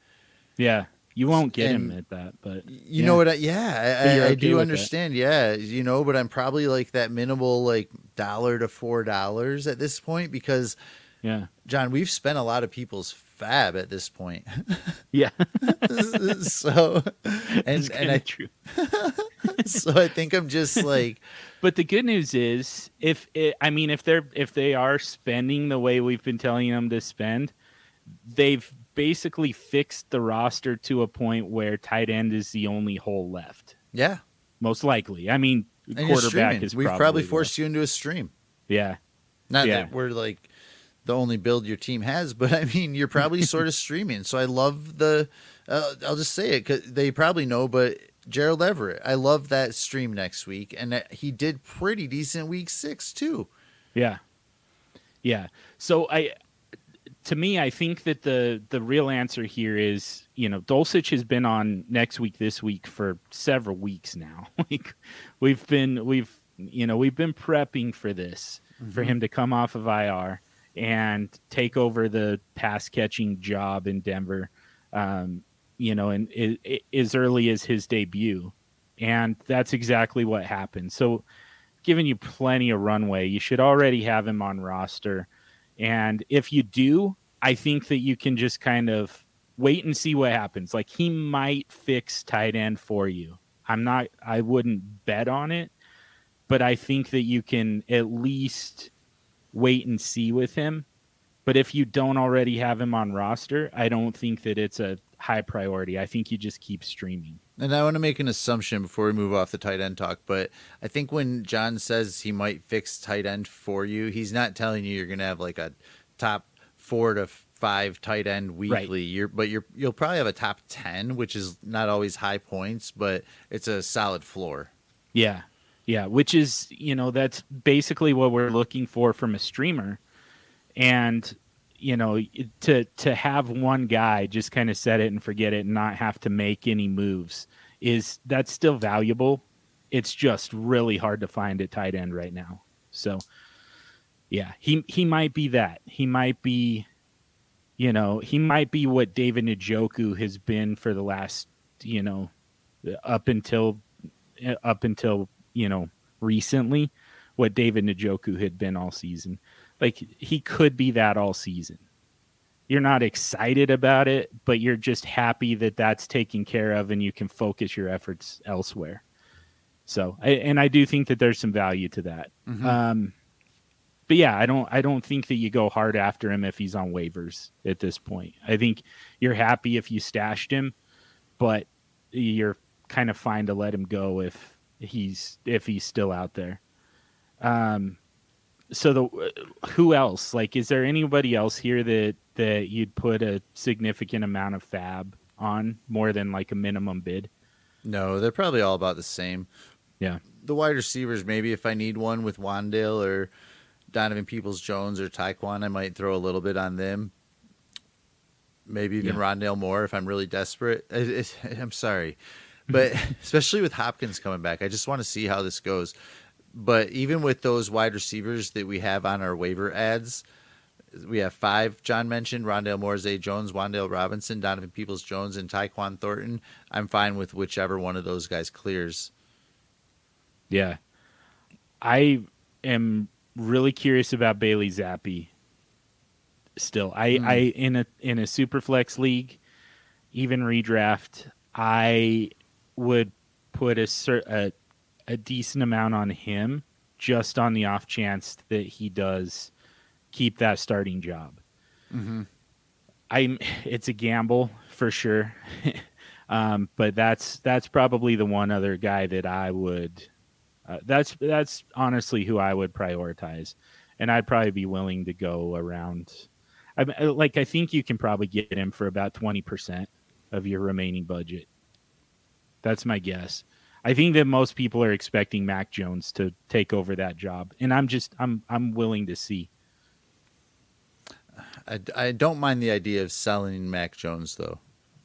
yeah you won't get him at that but You Yeah. know what? I, yeah, I, I, I okay do understand. Yeah, you know, but I'm probably like that minimal, like dollar to four dollars at this point because yeah John, we've spent a lot of people's fab at this point. yeah so, and and I true so I think I'm just like But the good news is, if it, I mean, if they're if they are spending the way we've been telling them to spend, they've basically fixed the roster to a point where tight end is the only hole left. yeah, Most likely, I mean, and quarterback is We've probably, probably forced you into a stream. Yeah, Not Yeah. that we're like the only build your team has, but I mean, you're probably sort of streaming. So I love the. Uh, I'll just say it because they probably know, but Gerald Everett, I love that stream next week, and that he did pretty decent week six too. yeah, yeah. So I, to me, I think that the the real answer here is, you know, Dulcich has been on next week, this week for several weeks now. like we've been we've you know we've been prepping for this for him to come off of IR and take over the pass catching job in Denver. Um, you know, and i i as early as his debut, and that's exactly what happened. So, giving you plenty of runway, you should already have him on roster. And if you do, I think that you can just kind of wait and see what happens. Like he might fix tight end for you. I'm not I wouldn't bet on it, but I think that you can at least wait and see with him. But if you don't already have him on roster, I don't think that it's a high priority. I think you just keep streaming. And I want to make an assumption before we move off the tight end talk, but I think when John says he might fix tight end for you, he's not telling you you're going to have like a top four to five tight end weekly. Right. You're, but you're you'll probably have a top ten, which is not always high points, but it's a solid floor. Yeah, yeah, which is you know that's basically what we're looking for from a streamer, and you know to to have one guy just kind of set it and forget it and not have to make any moves is that's still valuable. It's just really hard to find at tight end right now. So yeah, he he might be that. He might be you know, he might be what David Njoku has been for the last, you know, up until up until, you know, recently, what David Njoku had been all season. Like he could be that all season. You're not excited about it, but you're just happy that that's taken care of and you can focus your efforts elsewhere. So, and I do think that there's some value to that. Mm-hmm. Um, but yeah, I don't I don't think that you go hard after him if he's on waivers at this point. I think you're happy if you stashed him, but you're kind of fine to let him go if he's if he's still out there. Um so the who else? Like is there anybody else here that that you'd put a significant amount of fab on more than like a minimum bid? No, they're probably all about the same. Yeah. The wide receivers maybe if I need one with Wan'Dale or Donovan Peoples Jones or Tyquan, I might throw a little bit on them. Maybe even yeah. Rondale Moore if I'm really desperate. It, I'm sorry, but especially with Hopkins coming back, I just want to see how this goes. But even with those wide receivers that we have on our waiver ads, we have five. John mentioned Rondale Moore, Zay Jones, Wan'Dale Robinson, Donovan Peoples Jones, and Tyquan Thornton. I'm fine with whichever one of those guys clears. Yeah, I am really curious about Bailey Zappe. Still, I, mm. I in a in a super flex league, even redraft, I would put a, a a decent amount on him just on the off chance that he does keep that starting job. Mm-hmm. I'm it's a gamble for sure. um, but that's that's probably the one other guy that I would uh, that's that's honestly who I would prioritize, and I'd probably be willing to go around. I like I think you can probably get him for about twenty percent of your remaining budget. That's my guess. I think that most people are expecting Mac Jones to take over that job, and I'm just I'm I'm willing to see. I, I don't mind the idea of selling Mac Jones though.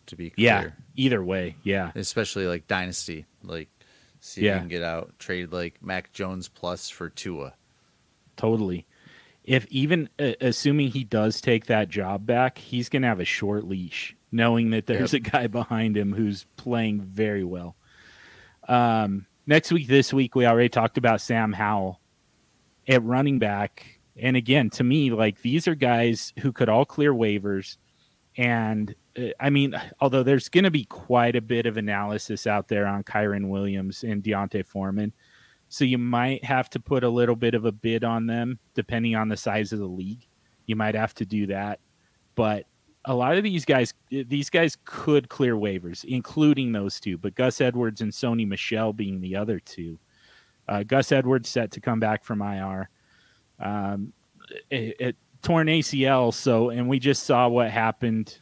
To be clear. yeah, either way, yeah, especially like dynasty, like See if yeah. you can get out, trade like Mac Jones plus for Tua. Totally. If even uh, assuming he does take that job back, he's going to have a short leash, knowing that there's yep. a guy behind him who's playing very well. Um, next week, this week, we already talked about Sam Howell at running back. And again, to me, like these are guys who could all clear waivers and uh, I mean, although there's going to be quite a bit of analysis out there on Kyren Williams and D'Onta Foreman, so you might have to put a little bit of a bid on them depending on the size of the league. You might have to do that, but a lot of these guys, these guys could clear waivers, including those two. But Gus Edwards and Sony Michel being the other two. Uh, Gus Edwards set to come back from IR. Um, it, it, torn ACL. So, and we just saw what happened,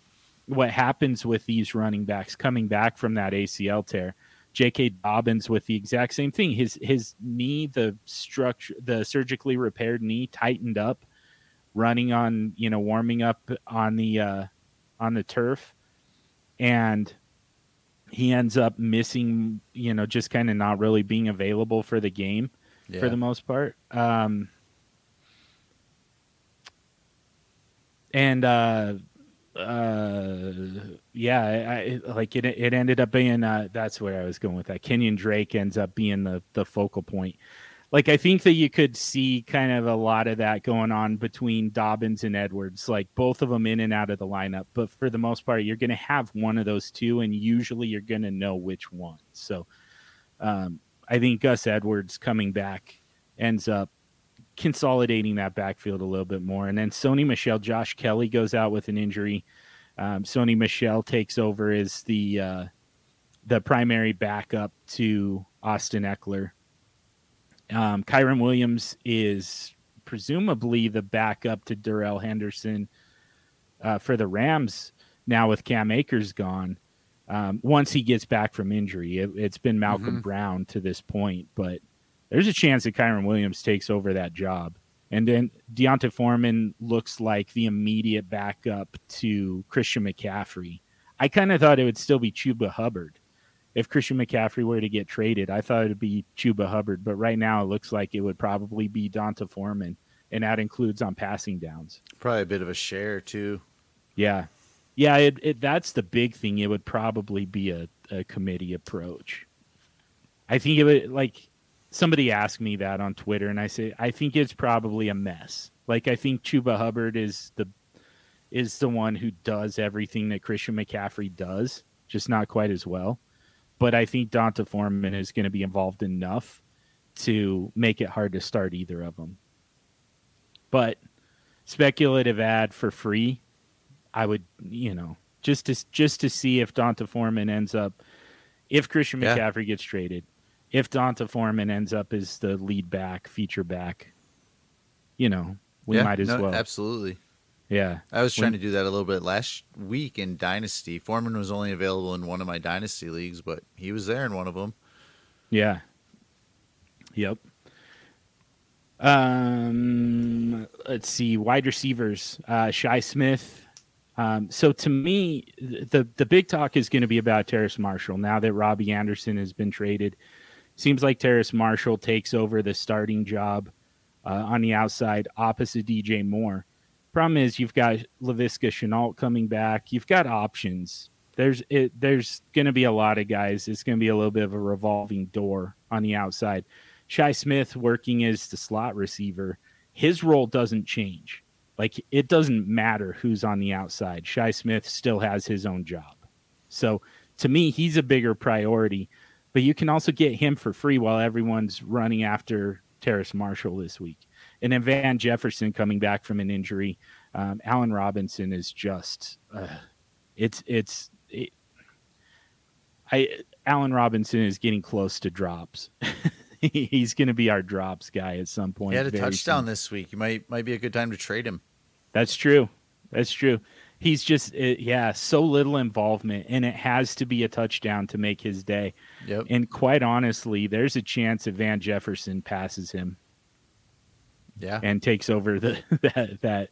what happens with these running backs coming back from that ACL tear. J.K. Dobbins with the exact same thing. His his knee, the structure, the surgically repaired knee, tightened up, running on you know warming up on the uh, on the turf, and he ends up missing. You know, just kind of not really being available for the game yeah. for the most part. Um, and uh, uh, yeah, I, I, like it. It ended up being uh, that's where I was going with that. Kenyan Drake ends up being the the focal point. Like I think that you could see kind of a lot of that going on between Dobbins and Edwards, like both of them in and out of the lineup. But for the most part, you're going to have one of those two, and usually you're going to know which one. So, um, I think Gus Edwards coming back ends up consolidating that backfield a little bit more. And then Sony Michel, Josh Kelley goes out with an injury. Um, Sony Michel takes over as the uh, the primary backup to Austin Ekeler. Um, Kyren Williams is presumably the backup to Darrell Henderson uh, for the Rams now with Cam Akers gone. Um, once he gets back from injury, it, has been Malcolm mm-hmm. Brown to this point, but there's a chance that Kyren Williams takes over that job. And then D'Onta Foreman looks like the immediate backup to Christian McCaffrey. I kind of thought it would still be Chuba Hubbard if Christian McCaffrey were to get traded. I thought it'd be Chuba Hubbard, but right now it looks like it would probably be D'Onta Foreman, and that includes on passing downs. Probably a bit of a share too. Yeah, yeah. It, it that's the big thing. It would probably be a, a committee approach. I think it would like somebody asked me that on Twitter, and I say I think it's probably a mess. Like I think Chuba Hubbard is the is the one who does everything that Christian McCaffrey does, just not quite as well. But I think D'Onta Foreman is going to be involved enough to make it hard to start either of them. But speculative ad for free, I would, you know, just to just to see if D'Onta Foreman ends up, if Christian McCaffrey gets traded, if D'Onta Foreman ends up as the lead back, feature back, you know, we yeah, might as no, well. Absolutely. Yeah. I was trying when, to do that a little bit last week in Dynasty. Foreman was only available in one of my Dynasty leagues, but he was there in one of them. Yeah. Yep. Um, let's see. Wide receivers. Uh, Shi Smith. Um, so to me, the the big talk is going to be about Terrace Marshall now that Robby Anderson has been traded. Seems like Terrace Marshall takes over the starting job uh, on the outside opposite DJ Moore. Problem is, you've got Laviska Shenault coming back. You've got options. There's it, there's going to be a lot of guys. It's going to be a little bit of a revolving door on the outside. Shi Smith working as the slot receiver, his role doesn't change. Like it doesn't matter who's on the outside. Shi Smith still has his own job. So to me, he's a bigger priority but you can also get him for free while everyone's running after Terrace Marshall this week. And then Van Jefferson coming back from an injury. Um, Allen Robinson is just, uh, it's, it's, it, I, Allen Robinson is getting close to drops. He's going to be our drops guy at some point. He had a touchdown soon. this week. You might, might be a good time to trade him. That's true. That's true he's just it, yeah so little involvement and it has to be a touchdown to make his day yep. and quite honestly there's a chance that van jefferson passes him yeah. and takes over the that that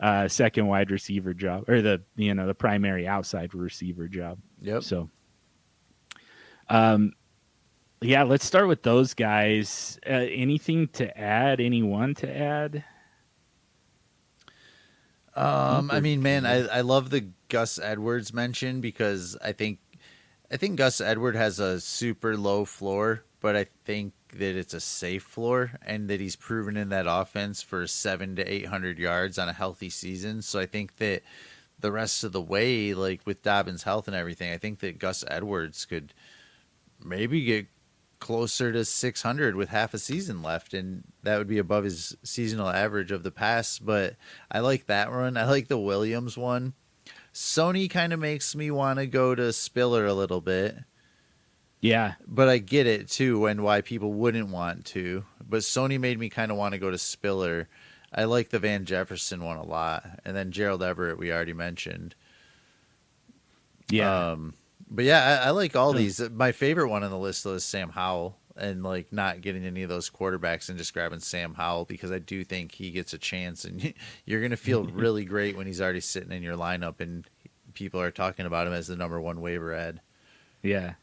uh, second wide receiver job or the you know the primary outside receiver job. Yep. So um yeah let's start with those guys. Uh, anything to add? Anyone to add? Um, I mean, man, I, I love the Gus Edwards mention because I think I think Gus Edward has a super low floor, but I think that it's a safe floor and that he's proven in that offense for seven to eight hundred yards on a healthy season. So I think that the rest of the way, like with Dobbins' health and everything, I think that Gus Edwards could maybe get closer to 600 with half a season left and that would be above his seasonal average of the past. But i like that one i like the williams one. Sony kind of makes me want to go to spiller a little bit yeah but i get it too and why people wouldn't want to but sony made me kind of want to go to spiller i like the van jefferson one a lot and then gerald everett we already mentioned yeah um but yeah, I, I like all these. My favorite one on the list though is Sam Howell, and like not getting any of those quarterbacks and just grabbing Sam Howell because I do think he gets a chance, and you're gonna feel really great when he's already sitting in your lineup and people are talking about him as the number one waiver ad. Yeah.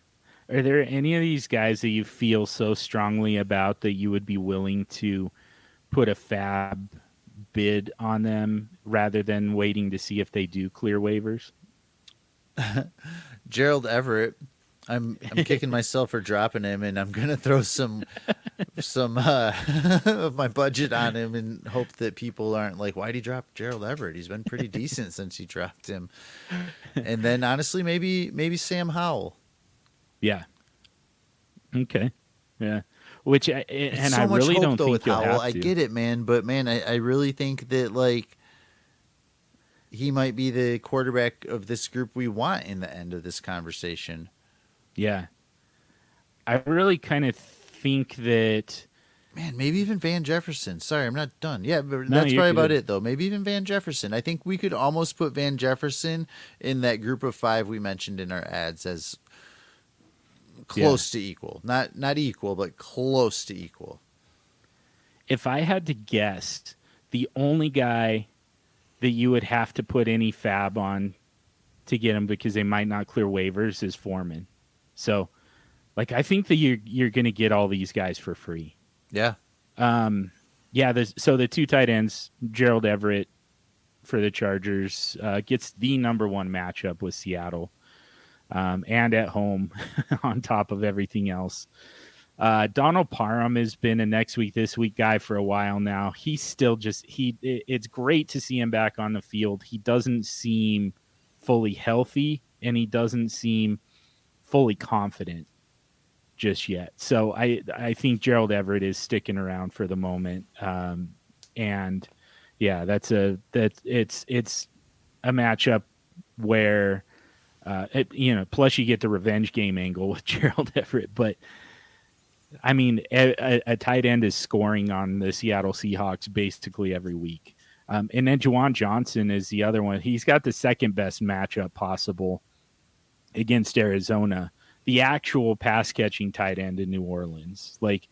Are there any of these guys that you feel so strongly about that you would be willing to put a fab bid on them rather than waiting to see if they do clear waivers? Gerald Everett. I'm I'm kicking myself for dropping him, and I'm gonna throw some some uh, of my budget on him and hope that people aren't like, "Why'd he drop Gerald Everett? He's been pretty decent since he dropped him." And then honestly, maybe maybe Sam Howell. Yeah. Okay. Yeah. Which uh, eh, I, and so I really hope, don't though, think you'll Howell. have to. I get it, man, but man, I, I really think that like he might be the quarterback of this group we want in the end of this conversation. Yeah. I really kind of think that man, maybe even Van Jefferson. Sorry, I'm not done. Yeah, but no, that's probably about it though. Maybe even Van Jefferson. I think we could almost put Van Jefferson in that group of 5 we mentioned in our ads as close yeah. to equal. Not not equal, but close to equal. If I had to guess, the only guy that you would have to put any fab on to get him because they might not clear waivers is Foreman. So, like, I think that you're you're going to get all these guys for free. Yeah. Um. Yeah. so the two tight ends, Gerald Everett for the Chargers, uh, gets the number one matchup with Seattle, um, and at home, on top of everything else. Uh, Donald Parham has been a next week, this week guy for a while now. He's still just he. It's great to see him back on the field. He doesn't seem fully healthy, and he doesn't seem fully confident just yet. So I I think Gerald Everett is sticking around for the moment. Um, and yeah, that's a that it's it's a matchup where uh, it, you know, plus you get the revenge game angle with Gerald Everett, but I mean, a, a, tight end is scoring on the Seattle Seahawks basically every week. Um, and then Juwan Johnson is the other one. He's got the second best matchup possible against Arizona, the actual pass catching tight end in New Orleans. Like,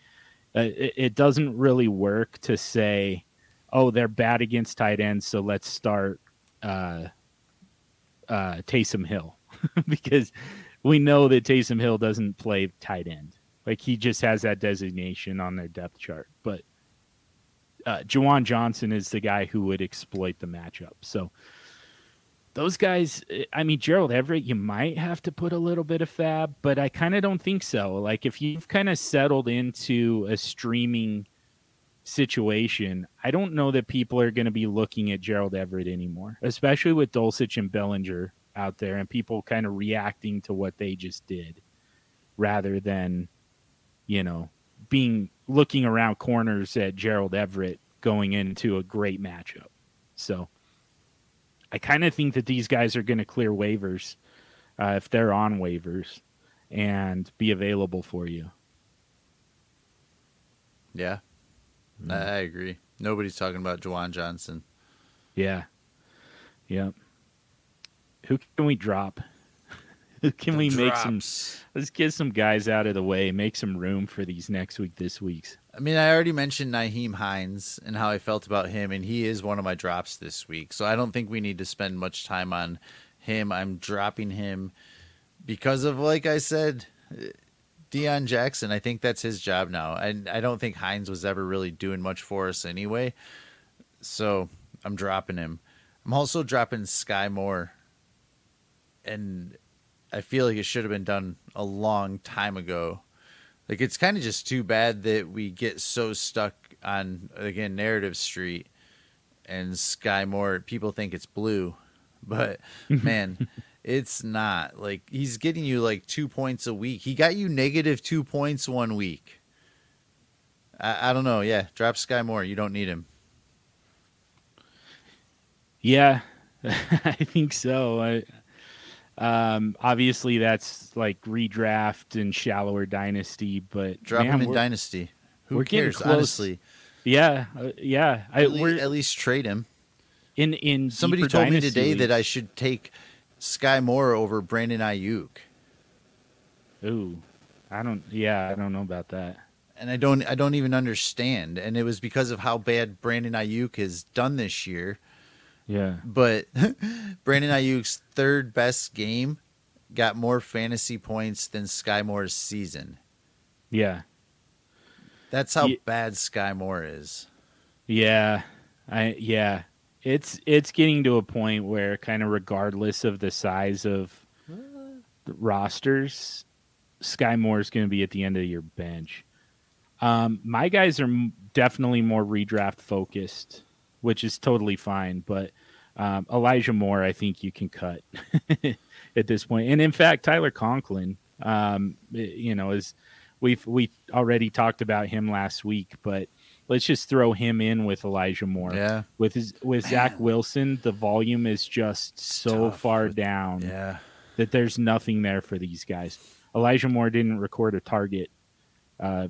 uh, it, it, doesn't really work to say, oh, they're bad against tight ends, so let's start uh, uh, Taysom Hill because we know that Taysom Hill doesn't play tight end. Like he just has that designation on their depth chart. But uh, Juwan Johnson is the guy who would exploit the matchup. So those guys, I mean, Gerald Everett, you might have to put a little bit of fab, but I kind of don't think so. Like if you've kind of settled into a streaming situation, I don't know that people are going to be looking at Gerald Everett anymore, especially with Dulcich and Bellinger out there and people kind of reacting to what they just did rather than you know, being looking around corners at Gerald Everett going into a great matchup. So I kind of think that these guys are going to clear waivers uh, if they're on waivers and be available for you. Yeah, mm-hmm. I agree. Nobody's talking about Juwan Johnson. Yeah. Yep. Who can we drop? Can the we drops. make some? Let's get some guys out of the way, make some room for these next week, this week's. I mean, I already mentioned Nyheim Hines and how I felt about him, and he is one of my drops this week. So I don't think we need to spend much time on him. I'm dropping him because of, like I said, Deon Jackson. I think that's his job now, and I don't think Hines was ever really doing much for us anyway. So I'm dropping him. I'm also dropping Sky Moore, and I feel like it should have been done a long time ago. Like it's kind of just too bad that we get so stuck on again narrative street and Sky Moore. People think it's blue, but man, it's not. Like he's getting you like two points a week. He got you negative two points one week. I, I don't know. Yeah, drop Sky Moore. You don't need him. Yeah, I think so. I um, obviously, that's like redraft and shallower dynasty, but drop man, him in dynasty. Who cares? Honestly, yeah, uh, yeah. I, at, least, at, least, trade him. In in somebody told me today leagues. that I should take Sky Moore over Brandon Aiyuk. Ooh, I don't. Yeah, I don't know about that. And I don't. I don't even understand. And it was because of how bad Brandon Aiyuk has done this year yeah. But Brandon Aiyuk's third best game got more fantasy points than Sky Moore's season. Yeah. That's how bad Sky Moore is. Yeah. I yeah. It's it's getting to a point where kind of regardless of the size of the rosters, Sky Moore is going to be at the end of your bench. Um, my guys are definitely more redraft focused which is totally fine. But um, Elijah Moore, I think you can cut at this point. And in fact, Tyler Conklin, um, you know, is we've we already talked about him last week, but let's just throw him in with Elijah Moore. Yeah. With his with Zach Wilson, the volume is just so tough far down Yeah. that there's nothing there for these guys. Elijah Moore didn't record a target. Uh,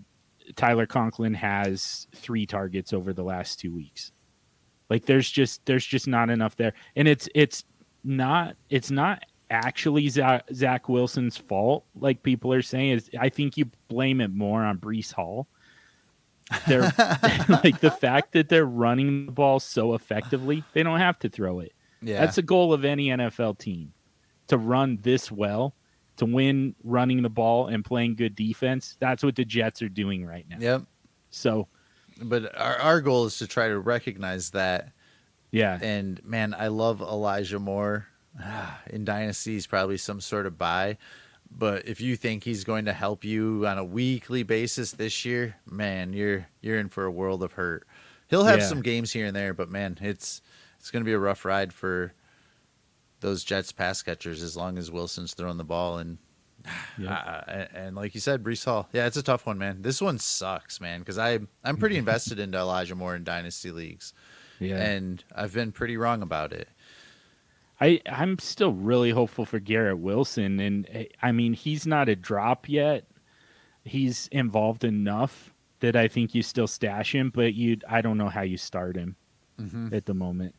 Tyler Conklin has three targets over the last two weeks. Like there's just there's just not enough there, and it's it's not it's not actually Zach, Zach Wilson's fault. Like people are saying, is I think you blame it more on Breece Hall. They're like the fact that they're running the ball so effectively, they don't have to throw it. Yeah. That's the goal of any NFL team to run this well, to win running the ball and playing good defense. That's what the Jets are doing right now. Yep. So, But our, our goal is to try to recognize that. yeah. And man, I love Elijah Moore. Ah, In Dynasty, he's probably some sort of buy. But if you think he's going to help you on a weekly basis this year, man, you're you're in for a world of hurt. He'll have Yeah. some games here and there, but man, it's it's going to be a rough ride for those Jets pass catchers as long as Wilson's throwing the ball and Yep. uh, and, and like you said, Breece Hall. Yeah, it's a tough one, man. This one sucks, man, because I I'm pretty invested into Elijah Moore in dynasty leagues, yeah. and I've been pretty wrong about it. I I'm still really hopeful for Garrett Wilson, and eh, I mean he's not a drop yet. He's involved enough that I think you still stash him, but you I don't know how you start him Mm-hmm. at the moment.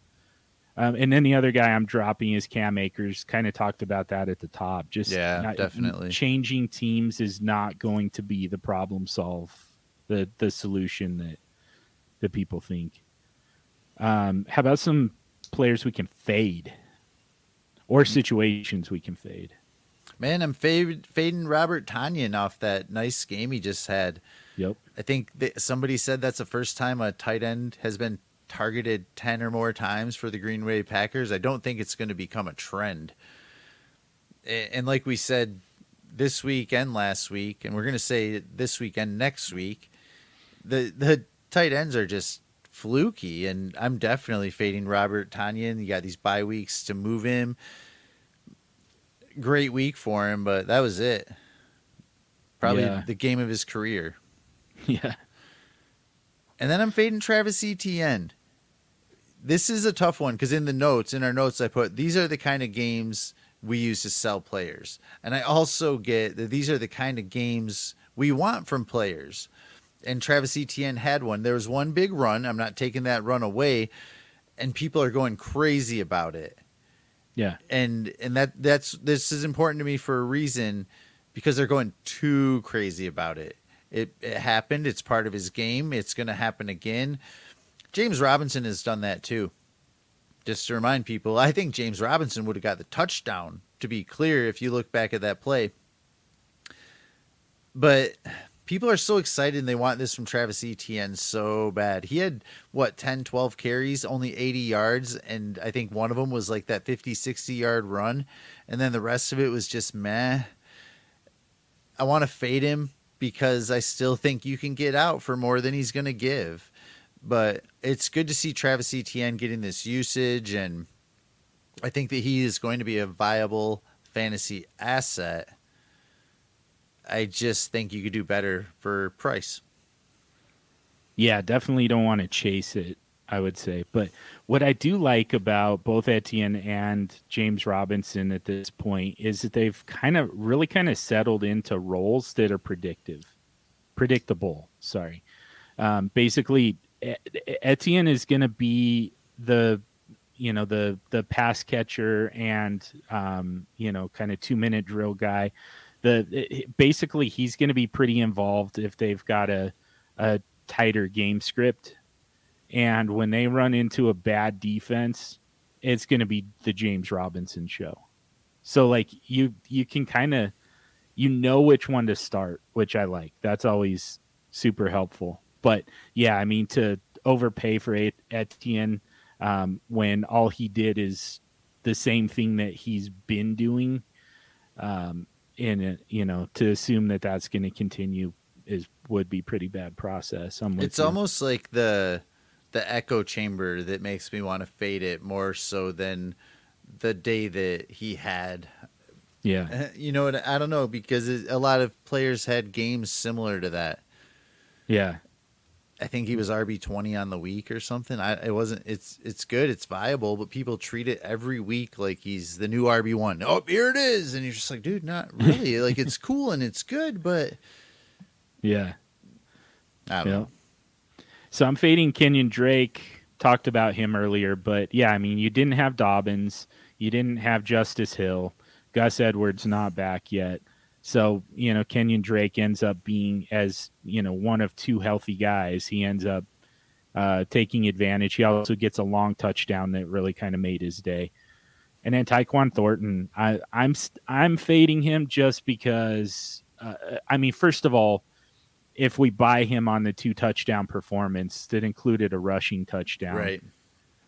Um, and then the other guy I'm dropping is Cam Akers. Kind of talked about that at the top. Just Yeah, not- definitely. changing teams is not going to be the problem solve the the solution that that people think. Um, how about some players we can fade, or situations we can fade? Man, I'm fade, fading Robert Tonyan off that nice game he just had. Yep. I think that somebody said that's the first time a tight end has been targeted 10 or more times for the Green Bay Packers. I don't think it's going to become a trend. And like we said this week and last week, and we're going to say this week and next week, the the tight ends are just fluky, and I'm definitely fading Robert Tonyan. You got these bye weeks to move him. Great week for him, but that was it. Probably Yeah. the game of his career. Yeah. And then I'm fading Travis Etienne. This is a tough one because in the notes, in our notes, I put these are the kind of games we use to sell players. And I also get that these are the kind of games we want from players. And Travis Etienne had one. There was one big run. I'm not taking that run away. And people are going crazy about it Yeah. and and that that's this is important to me for a reason because they're going too crazy about it. It it happened. It's part of his game. It's going to happen again. James Robinson has done that too. Just to remind people, I think James Robinson would have got the touchdown. To be clear, if you look back at that play, but people are so excited and they want this from Travis Etienne so bad. He had what 10 12 carries, only 80 yards and I think one of them was like that 50 60 yard run and then the rest of it was just meh. I want to fade him because I still think you can get out for more than he's going to give. But it's good to see Travis Etienne getting this usage and I think that he is going to be a viable fantasy asset. I just think you could do better for price. Yeah, definitely don't want to chase it, I would say. But what I do like about both Etienne and James Robinson at this point is that they've kind of really kind of settled into roles that are predictive, predictable. Sorry. Um, basically, Etienne is going to be the you know the the pass catcher and um, you know kind of two minute drill guy. The it- basically he's going to be pretty involved if they've got a a tighter game script. And when they run into a bad defense, it's going to be the James Robinson show. So like you you can kind of you know which one to start, which I like. That's always super helpful. But yeah, I mean to overpay for Et- Etienne um, when all he did is the same thing that he's been doing, um, and it, you know to assume that that's going to continue is would be pretty bad process. It's you. almost like the the echo chamber that makes me want to fade it more so than the day that he had Yeah. Uh, You know? I don't know because it, a lot of players had games similar to that. Yeah. I think he was RB twenty on the week or something. I it wasn't. It's it's good. It's viable, but people treat it every week like he's the new RB one. Oh, here it is, and you're just like, dude, not really. like it's cool and it's good, but Yeah. I don't Yeah. know. So I'm fading Kenyan Drake. Talked about him earlier, but yeah, I mean, you didn't have Dobbins, you didn't have Justice Hill, Gus Edwards not back yet. So you know, Kenyan Drake ends up being as you know one of two healthy guys. He ends up uh, taking advantage. He also gets a long touchdown that really kind of made his day. And then Tyquan Thornton, I, I'm st- I'm fading him just because. Uh, I mean, first of all, if we buy him on the two touchdown performance that included a rushing touchdown, Right.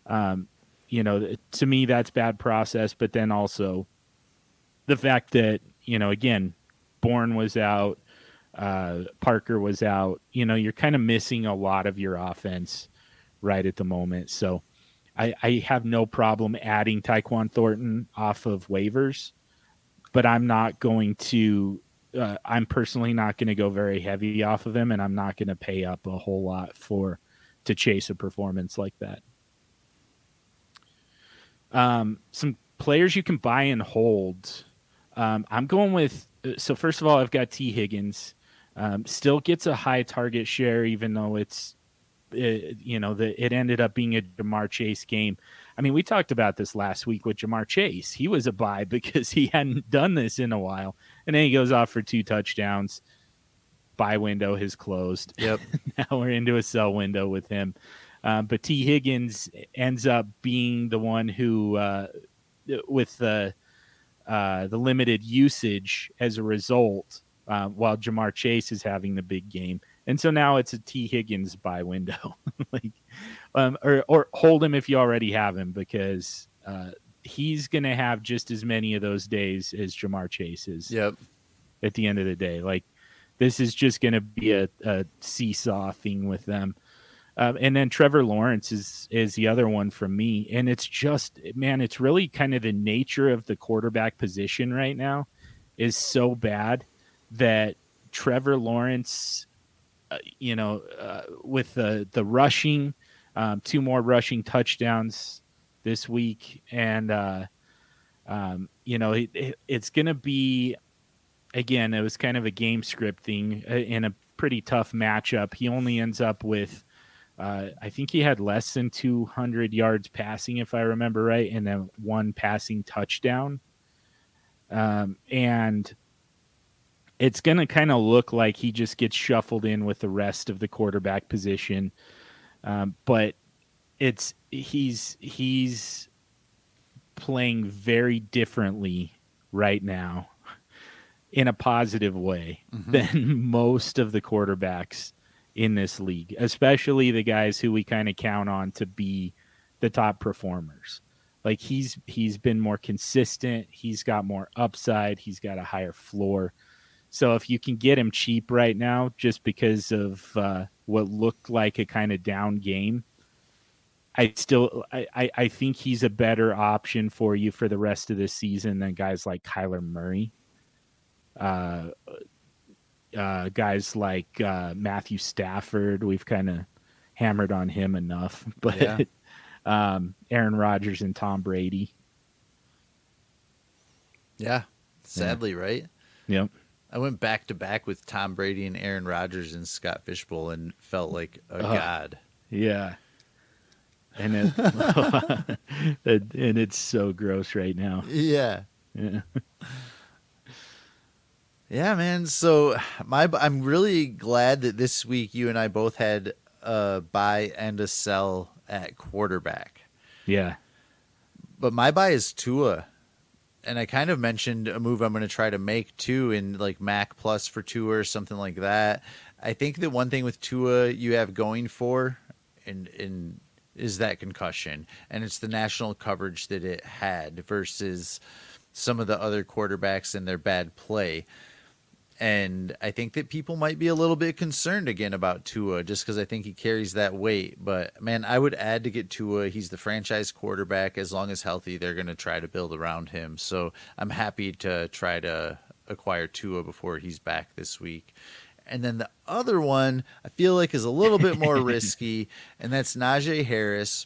um, you know, to me that's bad process. But then also the fact that you know, again, Bourne was out, uh, Parker was out. You know, you're kind of missing a lot of your offense right at the moment. So I, I have no problem adding Tyquan Thornton off of waivers, but I'm not going to. Uh, I'm personally not going to go very heavy off of him, and I'm not going to pay up a whole lot for to chase a performance like that. Um, some players you can buy and hold. Um, I'm going with. So first of all, I've got Tee Higgins. Um, still gets a high target share, even though it's, it, you know, the, it ended up being a Ja'Marr Chase game. I mean, we talked about this last week with Ja'Marr Chase. He was a buy because he hadn't done this in a while, and then he goes off for two touchdowns. Buy window has closed. Yep. now we're into a sell window with him. Um, but Tee Higgins ends up being the one who, uh, with the uh, the limited usage as a result, uh, while Ja'Marr Chase is having the big game, and so now it's a Tee Higgins buy window, like, um, or or hold him if you already have him because uh, he's going to have just as many of those days as Ja'Marr Chase is Yep. at the end of the day. Like this is just going to be a, a seesaw thing with them. Um, and then Trevor Lawrence is is the other one from me, and it's just man, it's really kind of the nature of the quarterback position right now is so bad that Trevor Lawrence, uh, you know, uh, with the the rushing, um, two more rushing touchdowns this week, and uh, um, you know, it, it, it's going to be again. It was kind of a game script thing uh, in a pretty tough matchup. He only ends up with. Uh, I think he had less than 200 yards passing, if I remember right, and then one passing touchdown. Um, and it's going to kind of look like he just gets shuffled in with the rest of the quarterback position. Um, but it's he's he's playing very differently right now in a positive way Mhm. than most of the quarterbacks in this league, especially the guys who we kind of count on to be the top performers. Like he's he's been more consistent, he's got more upside, he's got a higher floor. So if you can get him cheap right now, just because of uh, what looked like a kind of down game, I still I, I, think he's a better option for you for the rest of the season than guys like Kyler Murray. Uh, uh, guys like uh, Matthew Stafford, we've kind of hammered on him enough, but Yeah. um, Aaron Rodgers and Tom Brady. Yeah. Sadly, right? Yep. I went back to back with Tom Brady and Aaron Rodgers and Scott Fish Bowl and felt like a Uh-huh. god. Yeah. And it, and it's so gross right now. Yeah. Yeah. Yeah, man. So my I'm really glad that this week you and I both had a buy and a sell at quarterback. Yeah. But my buy is Tua. And I kind of mentioned a move I'm going to try to make too in like Mac Plus for Tua or something like that. I think the one thing with Tua you have going for and and is that concussion and it's the national coverage that it had versus some of the other quarterbacks and their bad play. And I think that people might be a little bit concerned again about Tua just because I think he carries that weight. But man, I would add to get Tua. He's the franchise quarterback. As long as healthy, they're going to try to build around him. So I'm happy to try to acquire Tua before he's back this week. And then the other one I feel like is a little bit more risky, and that's Najee Harris.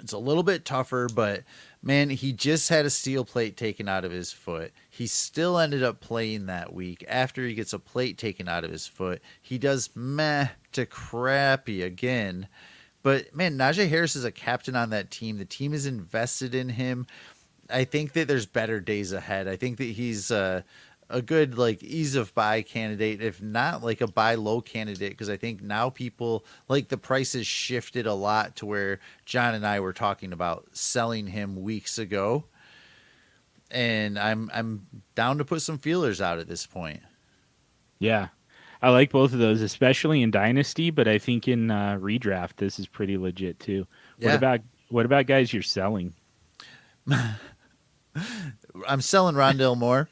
It's a little bit tougher, but man, he just had a steel plate taken out of his foot. He still ended up playing that week. After he gets a plate taken out of his foot, he does meh to crappy again. But man, Najee Harris is a captain on that team. The team is invested in him. I think that there's better days ahead. I think that he's uh, a good like ease of buy candidate, if not like a buy low candidate, because I think now people like the price has shifted a lot to where John and I were talking about selling him weeks ago, and I'm I'm down to put some feelers out at this point. Yeah, I like both of those, especially in Dynasty, but I think in uh, redraft this is pretty legit too. Yeah. What about what about guys you're selling? I'm selling Rondale Moore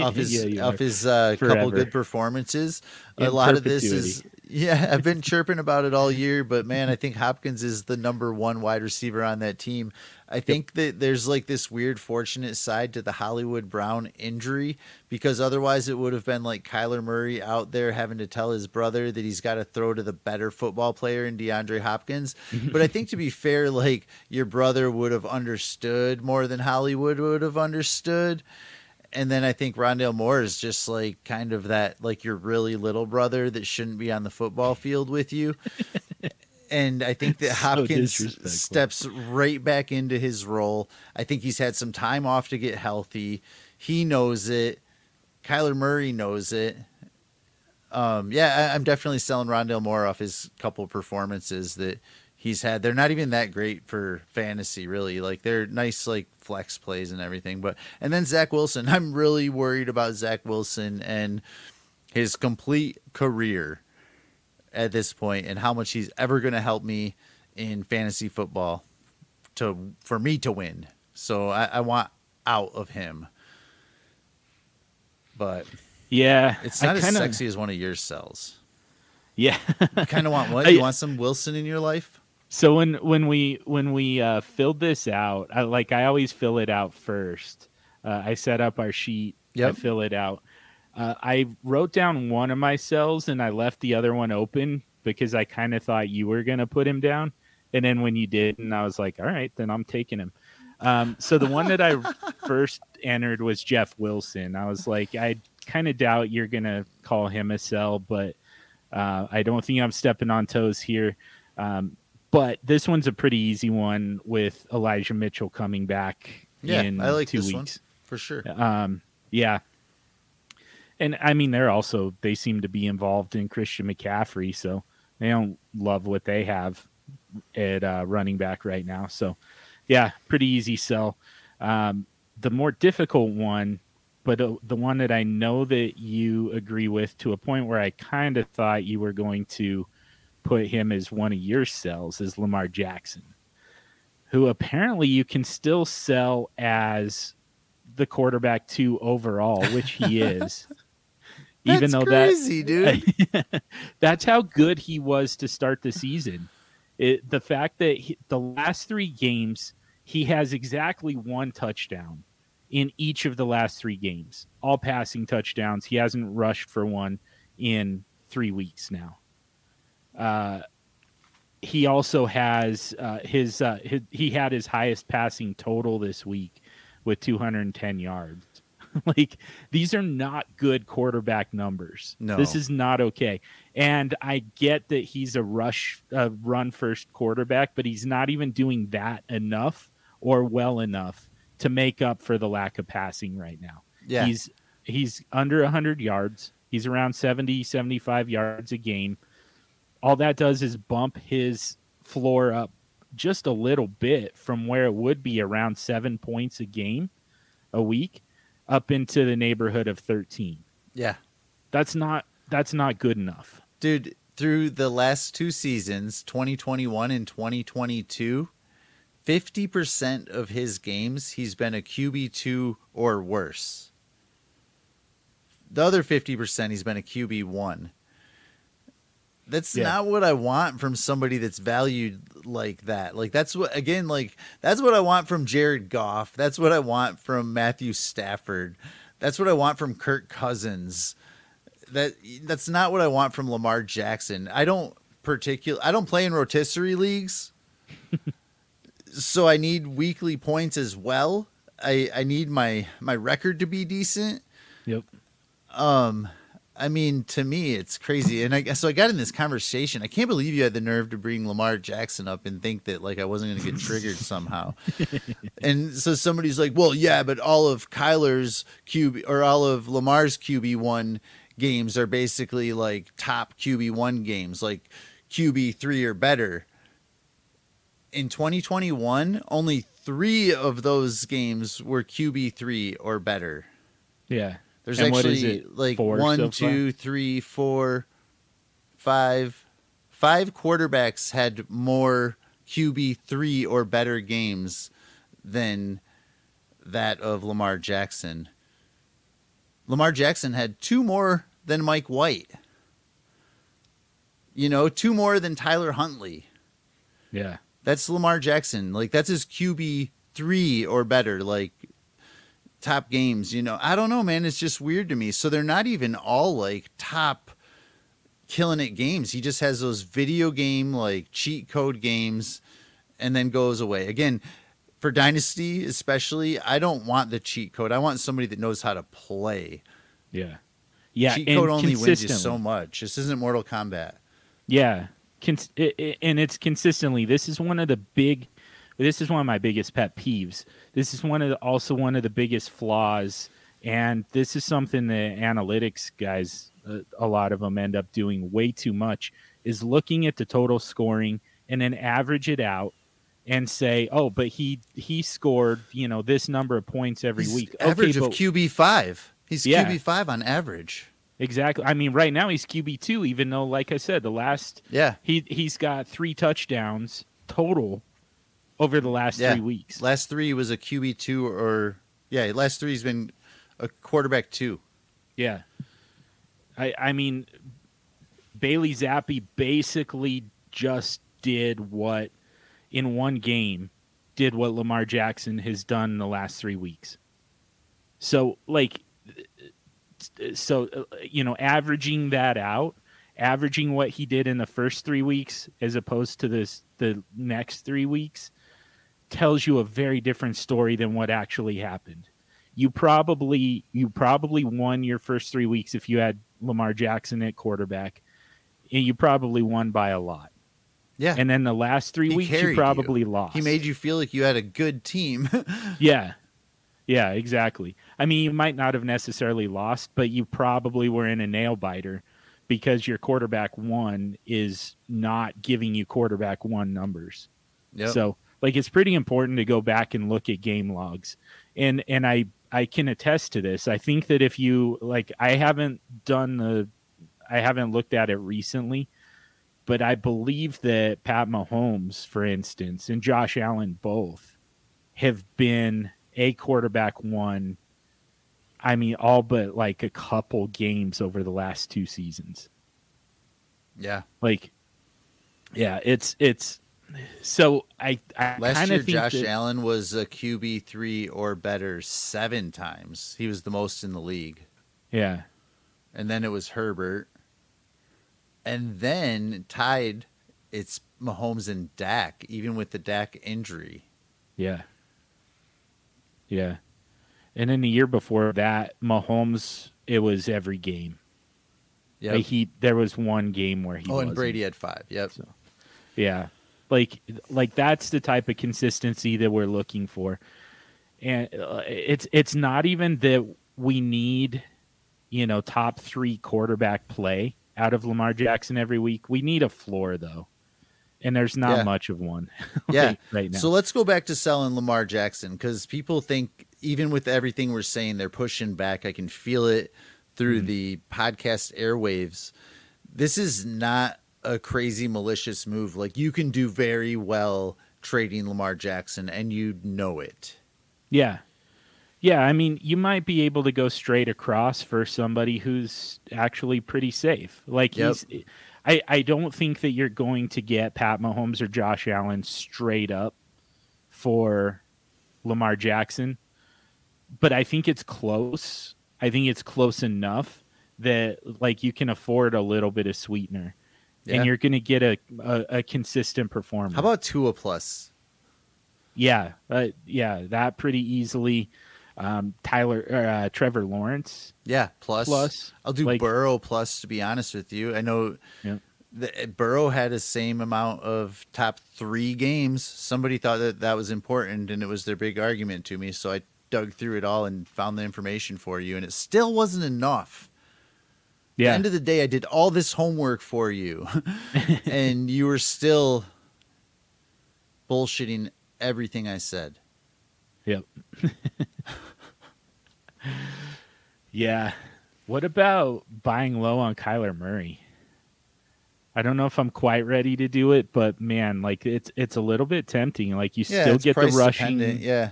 off his yeah, off his uh, couple good performances. In a lot of this is yeah, I've been chirping about it all year, but man, I think Hopkins is the number one wide receiver on that team. I think that there's like this weird fortunate side to the Hollywood Brown injury because otherwise it would have been like Kyler Murray out there having to tell his brother that he's got to throw to the better football player in DeAndre Hopkins. but I think to be fair, like your brother would have understood more than Hollywood would have understood and then I think Rondale Moore is just like kind of that like your really little brother that shouldn't be on the football field with you. and I think that Hopkins so steps right back into his role. I think he's had some time off to get healthy. He knows it. Kyler Murray knows it. Um, yeah, I, am definitely selling Rondale Moore off his couple performances that he's had. They're not even that great for fantasy, really. Like they're nice, like flex plays and everything. But and then Zach Wilson, I'm really worried about Zach Wilson and his complete career at this point and how much he's ever going to help me in fantasy football to for me to win. So I, I want out of him. But yeah, it's not kinda, as sexy as one of your sells. Yeah, you kind of want what? You want some Wilson in your life? So when when we when we uh, filled this out, I, like I always fill it out first. Uh, I set up our sheet. Yep. I fill it out. Uh, I wrote down one of my sells and I left the other one open because I kind of thought you were going to put him down. And then when you did, and I was like, all right, then I'm taking him. Um, so the one that I first entered was Jeff Wilson. I was like, I kind of doubt you're going to call him a sell, but uh, I don't think I'm stepping on toes here. Um, but this one's a pretty easy one with Elijah Mitchell coming back yeah, in I like two weeks. One, for sure. Um, yeah, and I mean they're also they seem to be involved in Christian McCaffrey, so they don't love what they have at uh, running back right now. So yeah, pretty easy sell. Um, the more difficult one, but uh, the one that I know that you agree with to a point where I kind of thought you were going to put him as one of your sells is Lamar Jackson, who apparently you can still sell as the quarterback two overall, which he is. Even though crazy, that dude. that's how good he was to start the season. It, the fact that he, the last three games he has exactly one touchdown in each of the last three games, all passing touchdowns. He hasn't rushed for one in three weeks now. Uh, he also has uh, his, uh, his he had his highest passing total this week with 210 yards. like these are not good quarterback numbers. No. This is not okay. And I get that he's a rush uh, run first quarterback, but he's not even doing that enough or well enough to make up for the lack of passing right now. Yeah. He's he's under 100 yards. He's around 70 75 yards a game. All that does is bump his floor up just a little bit from where it would be around 7 points a game a week up into the neighborhood of 13. Yeah. That's not that's not good enough. Dude, through the last two seasons, 2021 and 2022, 50% of his games he's been a QB2 or worse. The other 50% he's been a QB1. That's Yeah. not what I want from somebody that's valued like that. Like that's what again like that's what I want from Jared Goff. That's what I want from Matthew Stafford. That's what I want from Kirk Cousins. That that's not what I want from Lamar Jackson. I don't particular I don't play in rotisserie leagues. so I need weekly points as well. I I need my my record to be decent. Yep. Um, I mean, to me, it's crazy. And I so. I got in this conversation. I can't believe you had the nerve to bring Lamar Jackson up and think that like I wasn't going to get triggered somehow. and so somebody's like, "Well, yeah, but all of Kyler's QB or all of Lamar's QB one games are basically like top QB one games, like QB three or better." In 2021, only three of those games were QB three or better. Yeah. There's And actually like four one, so far? two, three, four, five, five quarterbacks had more QB three or better games than that of Lamar Jackson. Lamar Jackson had two more than Mike White. You know, two more than Tyler Huntley. Yeah. That's Lamar Jackson. Like that's his QB three or better. Like top games. You know, I don't know, man. It's just weird to me. So they're not even all like top killing it games. He just has those video game like cheat code games, and then goes away again. For Dynasty, especially, I don't want the cheat code. I want somebody that knows how to play. Yeah. Yeah. cheat code only wins you so much. This isn't Mortal Kombat. Yeah, Cons- and it's consistently. This is one of the big. This is one of my biggest pet peeves. This is one of the, also one of the biggest flaws, and this is something the analytics guys, uh, a lot of them end up doing way too much. Is looking at the total scoring and then average it out and say, oh, but he he scored you know this number of points every He's week. average okay, of QB five. He's Yeah. QB five on average. exactly. I mean, right now he's QB two, even though, like I said, the last Yeah. He he's got three touchdowns total over the last Yeah. three weeks. Last three was a QB two or yeah, last three has been a quarterback two. Yeah. I I mean Bailey Zappe basically just did what in one game did what Lamar Jackson has done in the last 3 weeks. So like so you know averaging that out averaging what he did in the first 3 weeks as opposed to this the next 3 weeks tells you a very different story than what actually happened you probably you probably won your first three weeks if you had Lamar Jackson at quarterback, and you probably won by a lot. Yeah. And then the last three He weeks you you. probably lost. he made you feel like you had a good team. yeah, yeah, exactly. I mean, you might not have necessarily lost, but you probably were in a nail biter because your quarterback one is not giving you quarterback one numbers. Yep. So like it's pretty important to go back and look at game logs. And and I I can attest to this. I think that if you like I haven't done the I haven't looked at it recently, but I believe that Pat Mahomes, for instance, and Josh Allen both have been a quarterback one I mean all but like a couple games over the last two seasons yeah. like yeah it's it's so i i Last year Josh that, Allen was a QB three or better seven times. He was the most in the league. yeah And then it was Herbert. And then tied it's Mahomes and Dak, even with the Dak injury. yeah yeah and then the year before that mahomes it was every game Yeah. like he there was one game where he oh, and wasn't. Brady had five. Yep. So- Yeah. Like like that's the type of consistency that we're looking for. And uh, it's it's not even that we need you know top 3 quarterback play out of Lamar Jackson every week. We need a floor though. And there's not Yeah. much of one Yeah. right, right now. So let's go back to selling Lamar Jackson because people think, even with everything we're saying, they're pushing back. I can feel it through Mhm. the podcast airwaves. This is not a crazy malicious move. Like you can do very well trading Lamar Jackson, and you know it. Yeah. Yeah, I mean, you might be able to go straight across for somebody who's actually pretty safe. Like Yep. he's I, I don't think that you're going to get Pat Mahomes or Josh Allen straight up for Lamar Jackson, but I think it's close. I think it's close enough that like you can afford a little bit of sweetener, Yeah. and you're going to get a, a a consistent performance. How about Tua plus? Yeah, uh, yeah, that pretty easily. Um, Tyler, uh, Trevor Lawrence Yeah, plus. plus. I'll do like- Burrow plus. To be honest with you, I know Yeah. the, Burrow had the same amount of top three games. Somebody thought that that was important, and it was their big argument to me. So I dug through it all and found the information for you, and it still wasn't enough. At the end of the day, I did all this homework for you, and you were still bullshitting everything I said. Yep. yeah. What about buying low on Kyler Murray? I don't know if I'm quite ready to do it, but man, like it's it's a little bit tempting. Like you Yeah, still get the rushing, dependent, Yeah,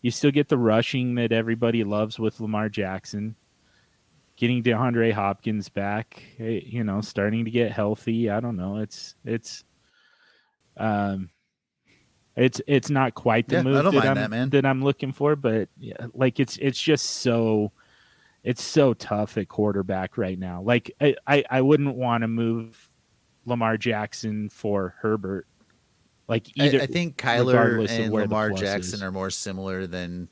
you still get the rushing that everybody loves with Lamar Jackson. Getting DeAndre Hopkins back, eh, you know, starting to get healthy. I don't know. It's it's um it's it's not quite the Yeah, move that I'm that, that I'm looking for, but yeah, like it's it's just so it's so tough at quarterback right now. Like I I, I wouldn't want to move Lamar Jackson for Herbert. Like I, either I think Kyler and Lamar Jackson is. are more similar than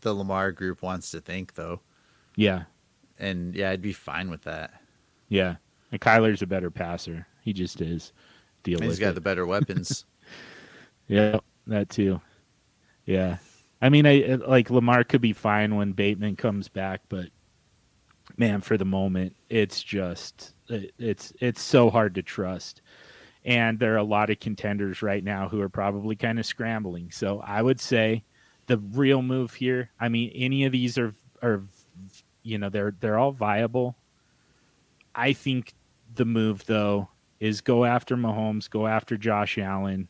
the Lamar group wants to think, though. yeah, And yeah, I'd be fine with that. Yeah. And Kyler's a better passer. He just is. Deal he's got it. the better weapons. Yeah, that too. Yeah. I mean, I uh, like Lamar could be fine when Bateman comes back, but man, for the moment, it's just it, it's it's so hard to trust. And there are a lot of contenders right now who are probably kind of scrambling. So I would say the real move here. I mean, any of these are are you know they're they're all viable. I think the move though is go after Mahomes, go after Josh Allen.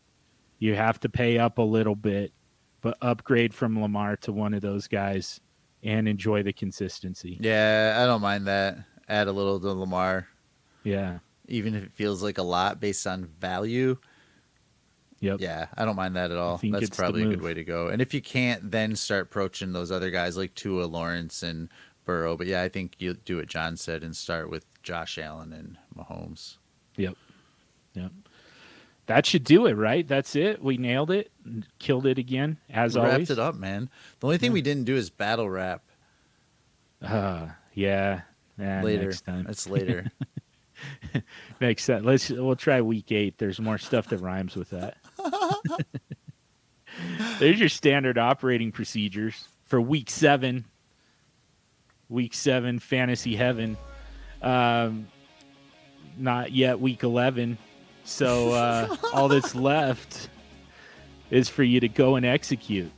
You have to pay up a little bit, but upgrade from Lamar to one of those guys and enjoy the consistency. yeah, I don't mind that. Add a little to Lamar, Yeah. even if it feels like a lot based on value. Yep. Yeah, I don't mind that at all. That's probably a good way to go. And if you can't, then start approaching those other guys like Tua, Lawrence, and Burrow. But yeah, I think you do what John said and start with Josh Allen and Mahomes. Yep. Yep. That should do it, right? That's it. We nailed it. Killed it again, as We always. wrapped it up, man. The only thing we didn't do is battle rap Uh, yeah. Yeah, later. Next time. That's later. Next time. Let's we'll try week eight. There's more stuff that rhymes with that. There's your standard operating procedures for week seven. Week seven, fantasy heaven. Um, not yet week eleven. So uh, all that's left is for you to go and execute.